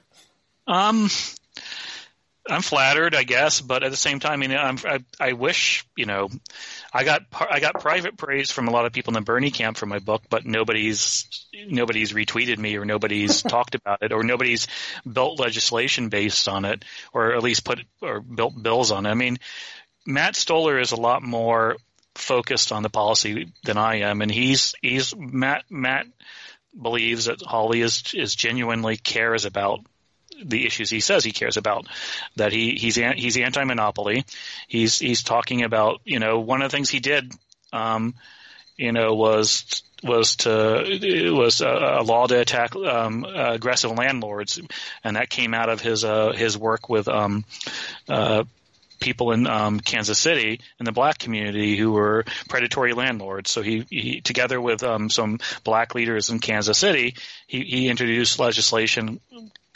S3: Um, I'm flattered, I guess, but at the same time, I mean, I'm, I, I wish, you know, I got I got private praise from a lot of people in the Bernie camp for my book, but nobody's nobody's retweeted me or nobody's talked about it or nobody's built legislation based on it or at least put or built bills on it. I mean, Matt Stoller is a lot more focused on the policy than I am, and he's he's Matt Matt believes that Hawley is is genuinely cares about the issues he says he cares about. That he he's he's anti-monopoly. He's he's talking about you know one of the things he did, um, you know, was was to it was a, a law to attack um, aggressive landlords, and that came out of his uh, his work with um, uh, people in um, Kansas City in the black community who were predatory landlords. So he, he together with um, some black leaders in Kansas City, he, he introduced legislation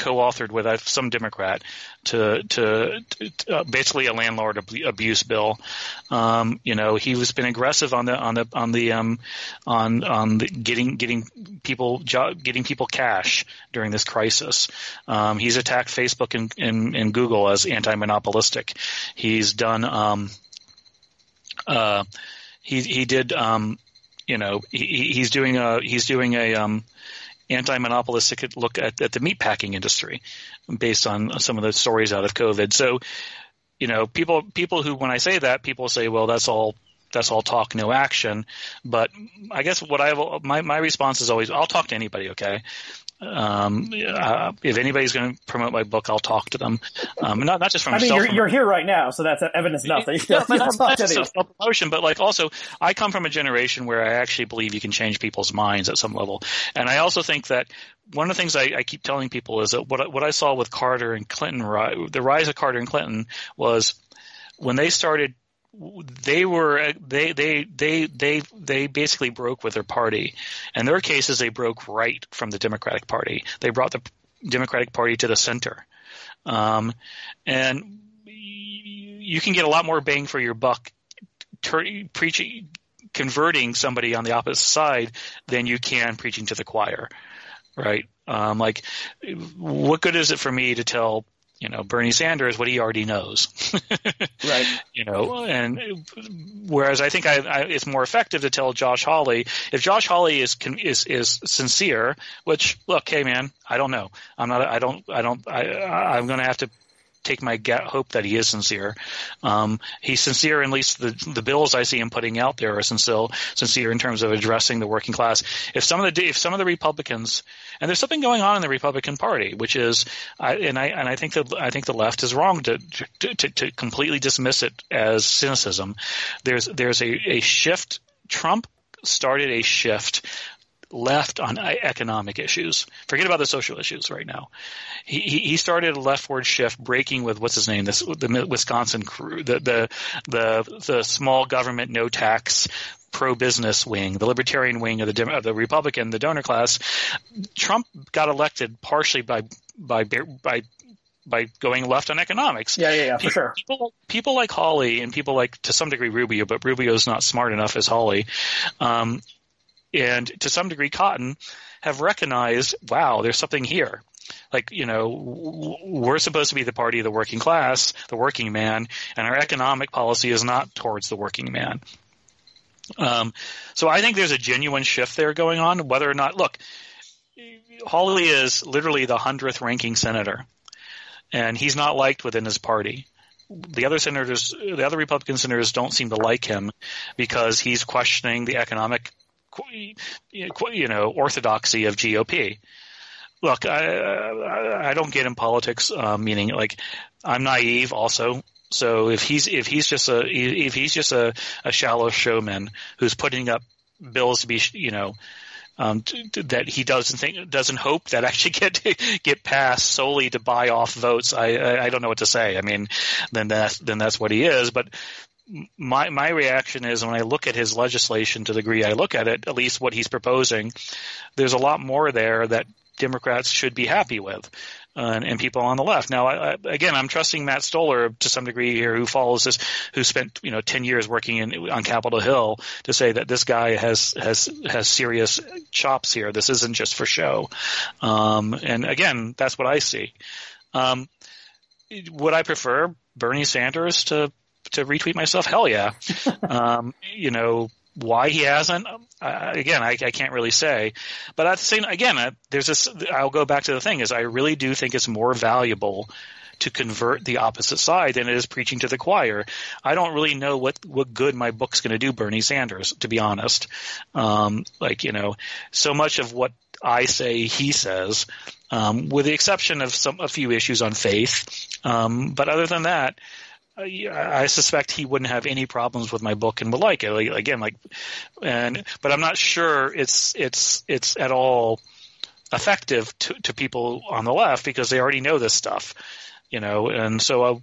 S3: co-authored with uh, some Democrat to to, to uh, basically a landlord ab- abuse bill. Um, you know, he was been aggressive on the on the on the um, on on the getting getting people jo- getting people cash during this crisis. Um, he's attacked Facebook and, and, and Google as anti-monopolistic. He's done. Um, uh, he he did. Um, you know, he, he's doing a he's doing a um, anti-monopolistic look at, at the meatpacking industry based on some of the stories out of COVID. So, you know, people people who when I say that, people say, well, that's all that's all talk, no action. But I guess what I my my response is always, I'll talk to anybody. Okay. Um, uh, if anybody's going to promote my book, I'll talk to them. Um, not not just from
S2: I mean, you're,
S3: from-
S2: you're here right now, so that's evidence enough that you
S3: no, but
S2: you
S3: not,
S2: talk
S3: not
S2: to
S3: just self promotion, but like also, I come from a generation where I actually believe you can change people's minds at some level, and I also think that one of the things I, I keep telling people is that what what I saw with Carter and Clinton, the rise of Carter and Clinton was when they started. They were they they they they they basically broke with their party. In their cases, they broke right from the Democratic Party. They brought the Democratic Party to the center, um, and you can get a lot more bang for your buck tur- preaching converting somebody on the opposite side than you can preaching to the choir right um, like what good is it for me to tell you know Bernie Sanders what he already knows
S2: Right.
S3: you know and whereas I think I, I, it's more effective to tell Josh Hawley if Josh Hawley is con- is is sincere which look hey man I don't know I'm not I don't I don't I I'm going to have to take my hope that he is sincere. Um, he's sincere, at least the the bills I see him putting out there are sincere, sincere in terms of addressing the working class. If some of the if some of the Republicans and there's something going on in the Republican Party, which is, I, and I and I think that I think the left is wrong to to, to, to completely dismiss it as cynicism. There's there's a, a shift. Trump started a shift left on economic issues. Forget about the social issues right now. He he started a leftward shift, breaking with what's his name, this the Wisconsin crew, the the the the small government, no tax. Pro-business wing, the libertarian wing of the of the Republican, the donor class. Trump got elected partially by by by by going left on economics.
S2: Yeah, yeah, yeah, for
S3: people,
S2: sure.
S3: People, people like Hawley and people like to some degree Rubio, but Rubio's not smart enough as Hawley. Um, and to some degree Cotton have recognized, wow, there's something here. Like, you know, we're supposed to be the party of the working class, the working man, and our economic policy is not towards the working man. Um, so I think there's a genuine shift there going on, whether or not, look, Hawley is literally the hundredth ranking senator, and he's not liked within his party the other senators, the other Republican senators don't seem to like him because he's questioning the economic, you know, orthodoxy of GOP. Look, I, I don't get in politics, uh, meaning like I'm naive also. So if he's if he's just a if he's just a, a shallow showman who's putting up bills to be you know um, to, to, that he doesn't think doesn't hope that actually get get passed solely to buy off votes. I, I I don't know what to say. I mean, then that's then that's what he is. But my my reaction is when I look at his legislation to the degree I look at it, at least what he's proposing, there's a lot more there that Democrats should be happy with. Uh, and, and, people on the left. Now, I, I, again, I'm trusting Matt Stoller to some degree here, who follows this, who spent you know 10 years working in, on Capitol Hill, to say that this guy has has has serious chops here. This isn't just for show. Um, and again, that's what I see. Um, would I prefer Bernie Sanders to to retweet myself? Hell yeah. um, you know, why he hasn't, uh, again, I, I, can't really say. But at the same, again, uh, there's this. I'll go back to the thing is I really do think it's more valuable to convert the opposite side than it is preaching to the choir. I don't really know what what good my book's going to do Bernie Sanders, to be honest. Um, like you know, so much of what I say he says, um, with the exception of some a few issues on faith. Um, but other than that, I suspect he wouldn't have any problems with my book and would like it. Like, again, like, and but I'm not sure it's it's it's at all effective to, to people on the left because they already know this stuff, you know. And so uh,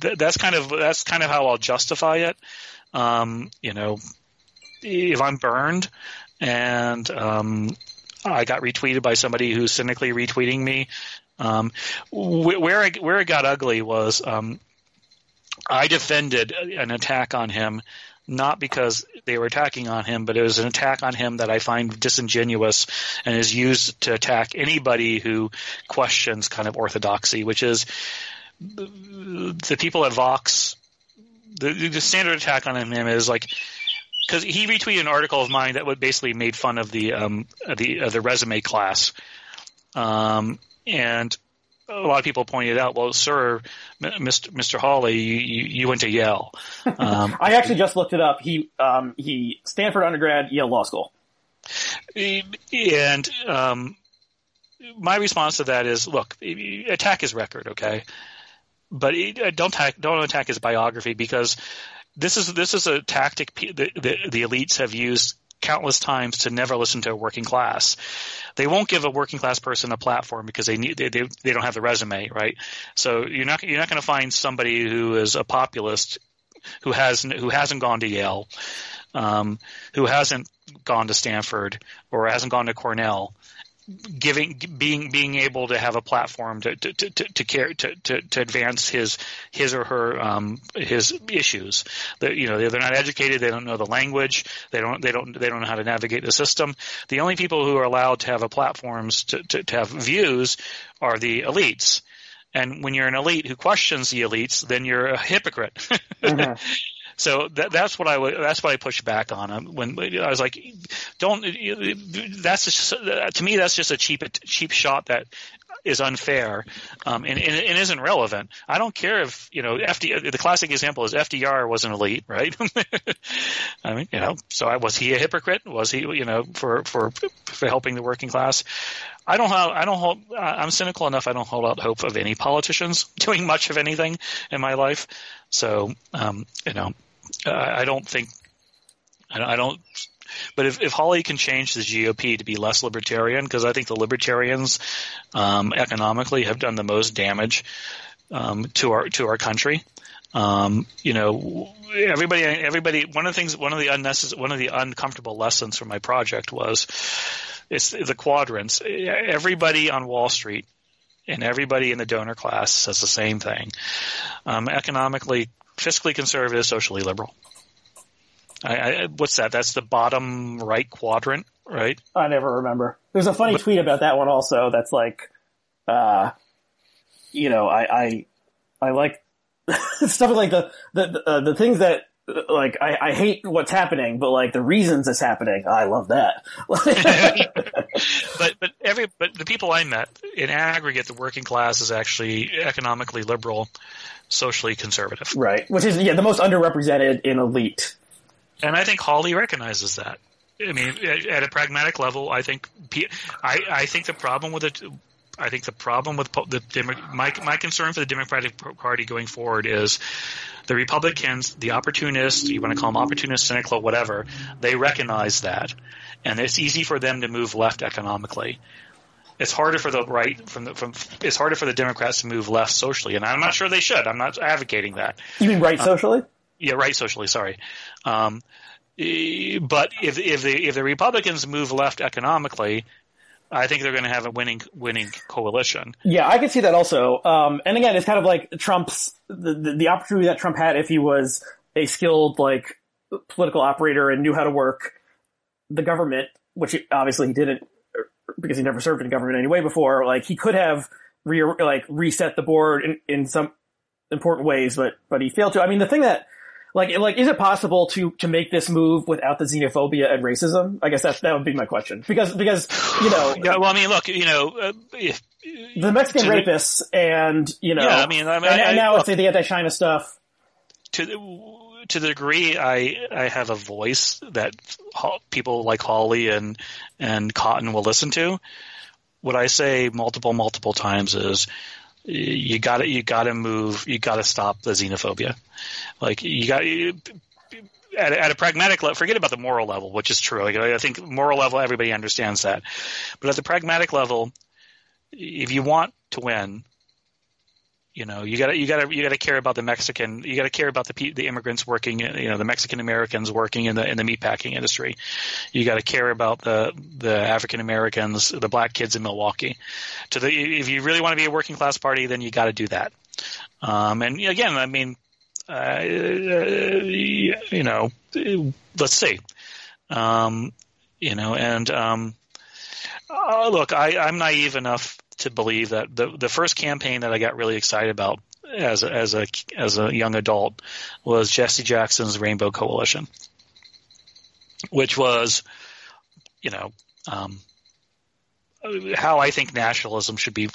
S3: th- that's kind of that's kind of how I'll justify it. Um, you know, if I'm burned and um, I got retweeted by somebody who's cynically retweeting me. Um, where I, where it got ugly was um, I defended an attack on him not because they were attacking on him, but it was an attack on him that I find disingenuous and is used to attack anybody who questions kind of orthodoxy, which is the people at Vox. The, the standard attack on him is like because he retweeted an article of mine that would basically made fun of the um, the uh, the resume class, um, and a lot of people pointed out, well, sir, Mr. Mr. Hawley, you, you went to Yale.
S2: Um, I actually just looked it up. He um, he Stanford undergrad, Yale Law School.
S3: And um, my response to that is, look, attack his record, okay, but don't attack don't attack his biography because this is this is a tactic the, the, the elites have used countless times to never listen to a working class. They won't give a working class person a platform because they need they, they, they don't have the resume, right? So you're not you're not going to find somebody who is a populist who has who hasn't gone to Yale, um, who hasn't gone to Stanford or hasn't gone to Cornell giving being being able to have a platform to to to to, care, to, to, to advance his his or her um, his issues. That you know they're not educated, they don't know the language, they don't they don't they don't know how to navigate the system. The only people who are allowed to have a platforms to, to, to have views are the elites. And when you're an elite who questions the elites, then you're a hypocrite. Mm-hmm. So that, that's what I that's what I pushed back on him when I was like, don't. That's just, to me that's just a cheap cheap shot that is unfair um, and, and, and, isn't relevant. I don't care if you know FD. The classic example is FDR was an elite, right? I mean, you know, so I, was he a hypocrite? Was he, you know, for for for helping the working class? I don't have, I don't hold, I'm cynical enough. I don't hold out hope of any politicians doing much of anything in my life. So, um, you know, I don't think, I don't, but if, if Hawley can change the GOP to be less libertarian, because I think the libertarians, um, economically have done the most damage, um, to our, to our country. Um, you know, everybody, everybody, one of the things, one of the unnecessary, one of the uncomfortable lessons from my project was, it's the quadrants. Everybody on Wall Street and everybody in the donor class says the same thing. Um, economically, fiscally conservative, socially liberal. I, I, what's that? That's the bottom right quadrant, right?
S2: I never remember. There's a funny but, tweet about that one also. That's like, uh, you know, I, I, I like stuff like the the uh, the things that like I, I hate what's happening, but like the reasons it's happening, I love that.
S3: but but every but the people I met in aggregate, the working class is actually economically liberal, socially conservative.
S2: Right, which is yeah the most underrepresented in elite.
S3: And I think Hawley recognizes that. I mean, at, a pragmatic level, I think I, I think the problem with it. I think the problem with the my my concern for the Democratic Party going forward is the Republicans, the opportunists, you want to call them opportunists, cynical, whatever, they recognize that, and it's easy for them to move left economically. It's harder for the right from the from. It's harder for the Democrats to move left socially, and I'm not sure they should. I'm not advocating that.
S2: You mean right uh, socially?
S3: yeah, right socially. Sorry. Um, but if if the if the Republicans move left economically, I think they're going to have a winning winning coalition.
S2: Yeah, I could see that also. Um, and again, it's kind of like Trump's the, the, the opportunity that Trump had if he was a skilled like political operator and knew how to work the government, which obviously he didn't because he never served in government anyway before. Like he could have re- like reset the board in, in some important ways, but but he failed to. I mean, the thing that like like is it possible to to make this move without the xenophobia and racism? I guess that that would be my question because because you know
S3: yeah. Well, I mean, look, you know, uh, if,
S2: the Mexican rapists and you know,
S3: yeah, I mean, I mean,
S2: and,
S3: I,
S2: and now
S3: look,
S2: let's the anti-China stuff.
S3: to the to the degree I I have a voice that people like Hawley and and Cotton will listen to, what I say multiple multiple times is you got to you got to move you got to stop the xenophobia. Like you got at, at a pragmatic level forget about the moral level which is true. Like, i think moral level everybody understands that. But at the pragmatic level if you want to win you know you got to you got to you got to care about the Mexican you got to care about the the immigrants working you know the Mexican Americans working in the in the meatpacking industry. You got to care about the the African Americans the black kids in Milwaukee. To the if you really want to be a working class party then you got to do that. Um, and again I mean uh, you know let's see. Um, you know and um, uh, look I I'm naive enough to believe that the the first campaign that I got really excited about as a, as a as a young adult was Jesse Jackson's Rainbow Coalition, which was, you know, um, how I think nationalism should be.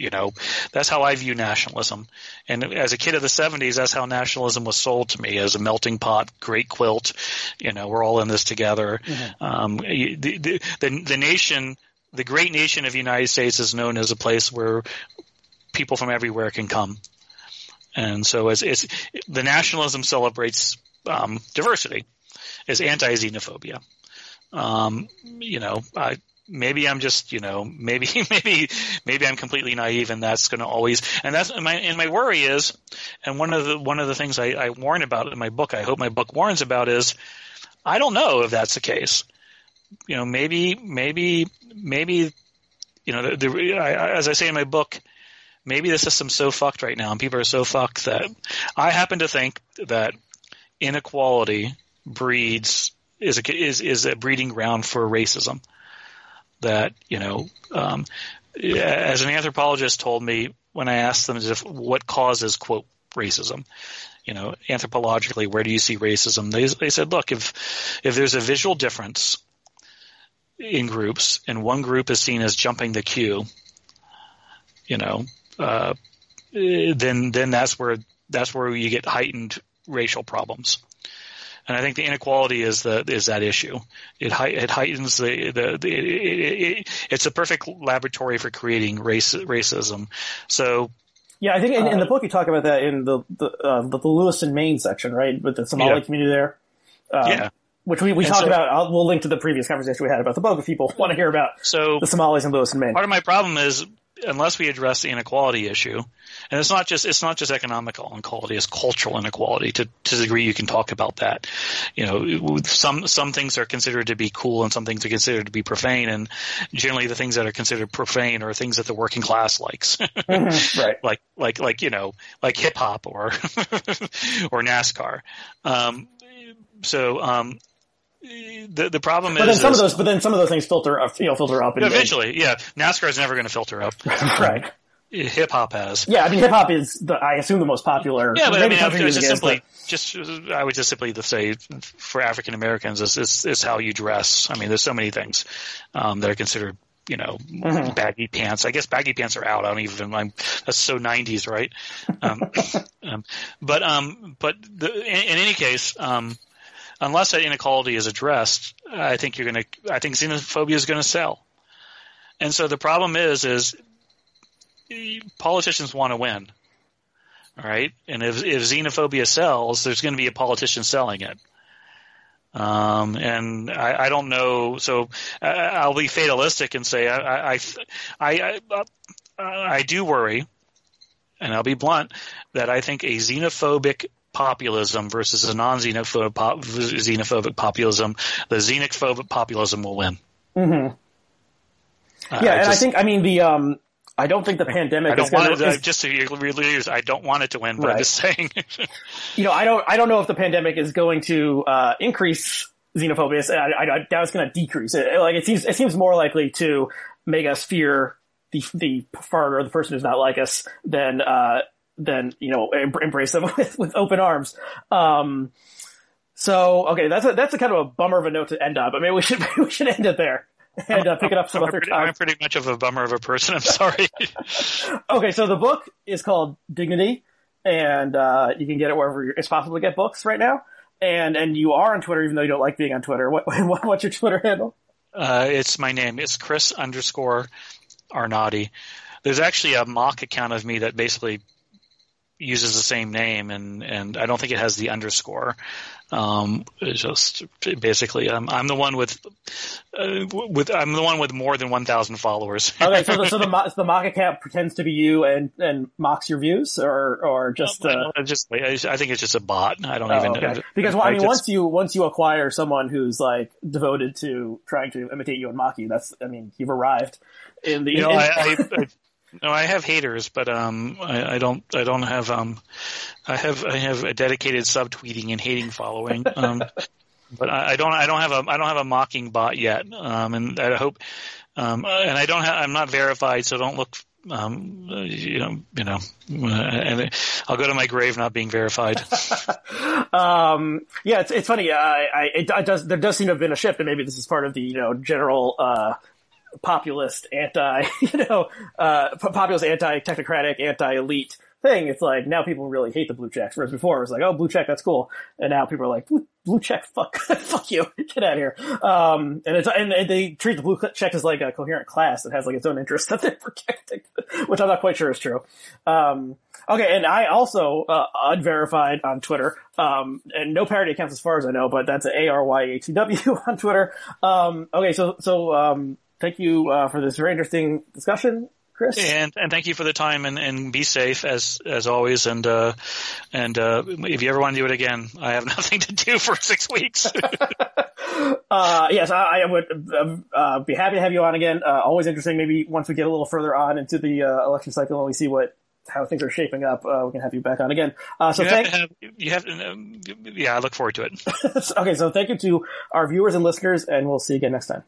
S3: You know, that's how I view nationalism. And as a kid of the '70s, that's how nationalism was sold to me as a melting pot, great quilt. You know, we're all in this together. Mm-hmm. Um, the, the the the nation the great nation of the United States is known as a place where people from everywhere can come. And so it's the nationalism celebrates um, diversity, is anti-xenophobia. Um, you know, I, maybe I'm just, you know, maybe, maybe, maybe I'm completely naive and that's going to always, and that's, and my, and my worry is, and one of the, one of the things I, I warn about in my book, I hope my book warns about is, I don't know if that's the case you know, maybe, maybe, maybe, you know, the, the I, as I say in my book, maybe the system's so fucked right now and people are so fucked that I happen to think that inequality breeds is a, is is a breeding ground for racism. That you know, um, as an anthropologist told me when I asked them if, what causes quote racism, you know, anthropologically, where do you see racism? They they said, look, if if there's a visual difference in groups, and one group is seen as jumping the queue, you know, uh, then then that's where that's where you get heightened racial problems. And I think the inequality is the is that issue. It it heightens the the, the it, it, it's a perfect laboratory for creating race racism. So
S2: yeah, I think in, in, the book you talk about that in the the, uh, the, the Lewiston, Maine section, right, with the Somali yeah. community there. Um,
S3: yeah,
S2: which we, we talked so, about. I'll, we'll link to the previous conversation we had about the if people want to hear about
S3: so
S2: the Somalis in and Maine.
S3: Part of my problem is unless we address the inequality issue, and it's not just it's not just economical inequality; it's cultural inequality. To to the degree you can talk about that, you know, some some things are considered to be cool, and some things are considered to be profane, and generally the things that are considered profane are things that the working class likes,
S2: mm-hmm, right?
S3: Like like like you know, like hip hop or or NASCAR. Um, so um, the the problem
S2: but
S3: is,
S2: then some
S3: is,
S2: of those, but then some of those things filter up, you know, filter up. And,
S3: eventually, yeah, NASCAR is never going to filter up,
S2: right?
S3: Hip hop has.
S2: Yeah, I mean, hip hop is, the, I assume, the most popular.
S3: Yeah, but I mean, I just simply, just I would just simply say for African Americans, is is is how you dress. I mean, there's so many things um, that are considered you know, mm-hmm. baggy pants. I guess baggy pants are out. I don't even. I'm, that's so '90s, right? Um, um, but um, but the, in, in, any case, um, unless that inequality is addressed, I think you're going to. I think xenophobia is going to sell. And so the problem is, is politicians want to win, right? And if, if xenophobia sells, there's going to be a politician selling it. Um, and I, I, don't know. So I, will be fatalistic and say I, I, I, I, I do worry, and I'll be blunt that I think a xenophobic populism versus a non-xenophobic pop, xenophobic populism, the xenophobic populism will win.
S2: Mm-hmm. Uh, yeah, I and just, I think I mean the um, I don't think the pandemic.
S3: I don't
S2: want
S3: it, just to be I don't want it to win, but right. I'm just saying.
S2: you know, I don't. I don't know if the pandemic is going to uh, increase xenophobia. I, I, I doubt it's going to decrease it. Like it seems. It seems more likely to make us fear the the foreigner, the person who's not like us, than uh, than you know embrace them with, with open arms. Um, so okay, that's a that's a kind of a bummer of a note to end on, but maybe we should maybe we should end it there and uh, pick it up some
S3: I'm
S2: other
S3: pretty,
S2: time.
S3: I'm pretty much of a bummer of a person. I'm sorry.
S2: okay, so the book is called Dignity, and uh, you can get it wherever it's possible to get books right now. And and you are on Twitter, even though you don't like being on Twitter. What, what what's your Twitter handle?
S3: Uh, it's my name. It's Chris underscore Arnade. There's actually a mock account of me that basically uses the same name, and and I don't think it has the underscore. Um, it's just basically, um, I'm the one with, uh, with I'm the one with more than 1,000 followers.
S2: okay, so the, so the, the mock account pretends to be you and and mocks your views, or or just uh...
S3: I just I think it's just a bot. I don't oh, even
S2: okay. because well, I, I mean just... once you once you acquire someone who's like devoted to trying to imitate you and mock you, that's I mean you've arrived in the.
S3: You know, I, I no, I have haters, but um, I, I, don't. I don't have um, I have I have a dedicated subtweeting and hating following. Um, but I, I, don't. I don't have a. I don't have a mocking bot yet. Um, and I hope. Um, and I don't have. I'm not verified, so don't look. Um, you know, you know, and I'll go to my grave not being verified.
S2: um, yeah, it's it's funny. I, I it, it, does there does seem to have been a shift, and maybe this is part of the you know general uh populist, anti, you know, uh, populist, anti-technocratic, anti-elite thing. It's like now people really hate the blue checks, whereas before it was like, oh, blue check, that's cool, and now people are like, blue check, fuck, fuck you, get out of here. Um, and it's and they treat the blue check as like a coherent class that has like its own interests that they're protecting, which I'm not quite sure is true. Um, okay, and I also uh, unverified on Twitter, um, and no parody accounts as far as I know, but that's A R Y A T W on Twitter. Um, okay, so so um thank you uh, for this very interesting discussion, Chris.
S3: And and thank you for the time and, and be safe as as always. And uh, and uh, if you ever want to do it again, I have nothing to do for six weeks.
S2: uh, yes, I, I would um, uh, be happy to have you on again. Uh, always interesting. Maybe once we get a little further on into the uh, election cycle and we see what how things are shaping up, uh, we can have you back on again. Uh, so
S3: you
S2: thank
S3: have, you have to, um, yeah, I look forward to it.
S2: okay, so thank you to our viewers and listeners, and we'll see you again next time.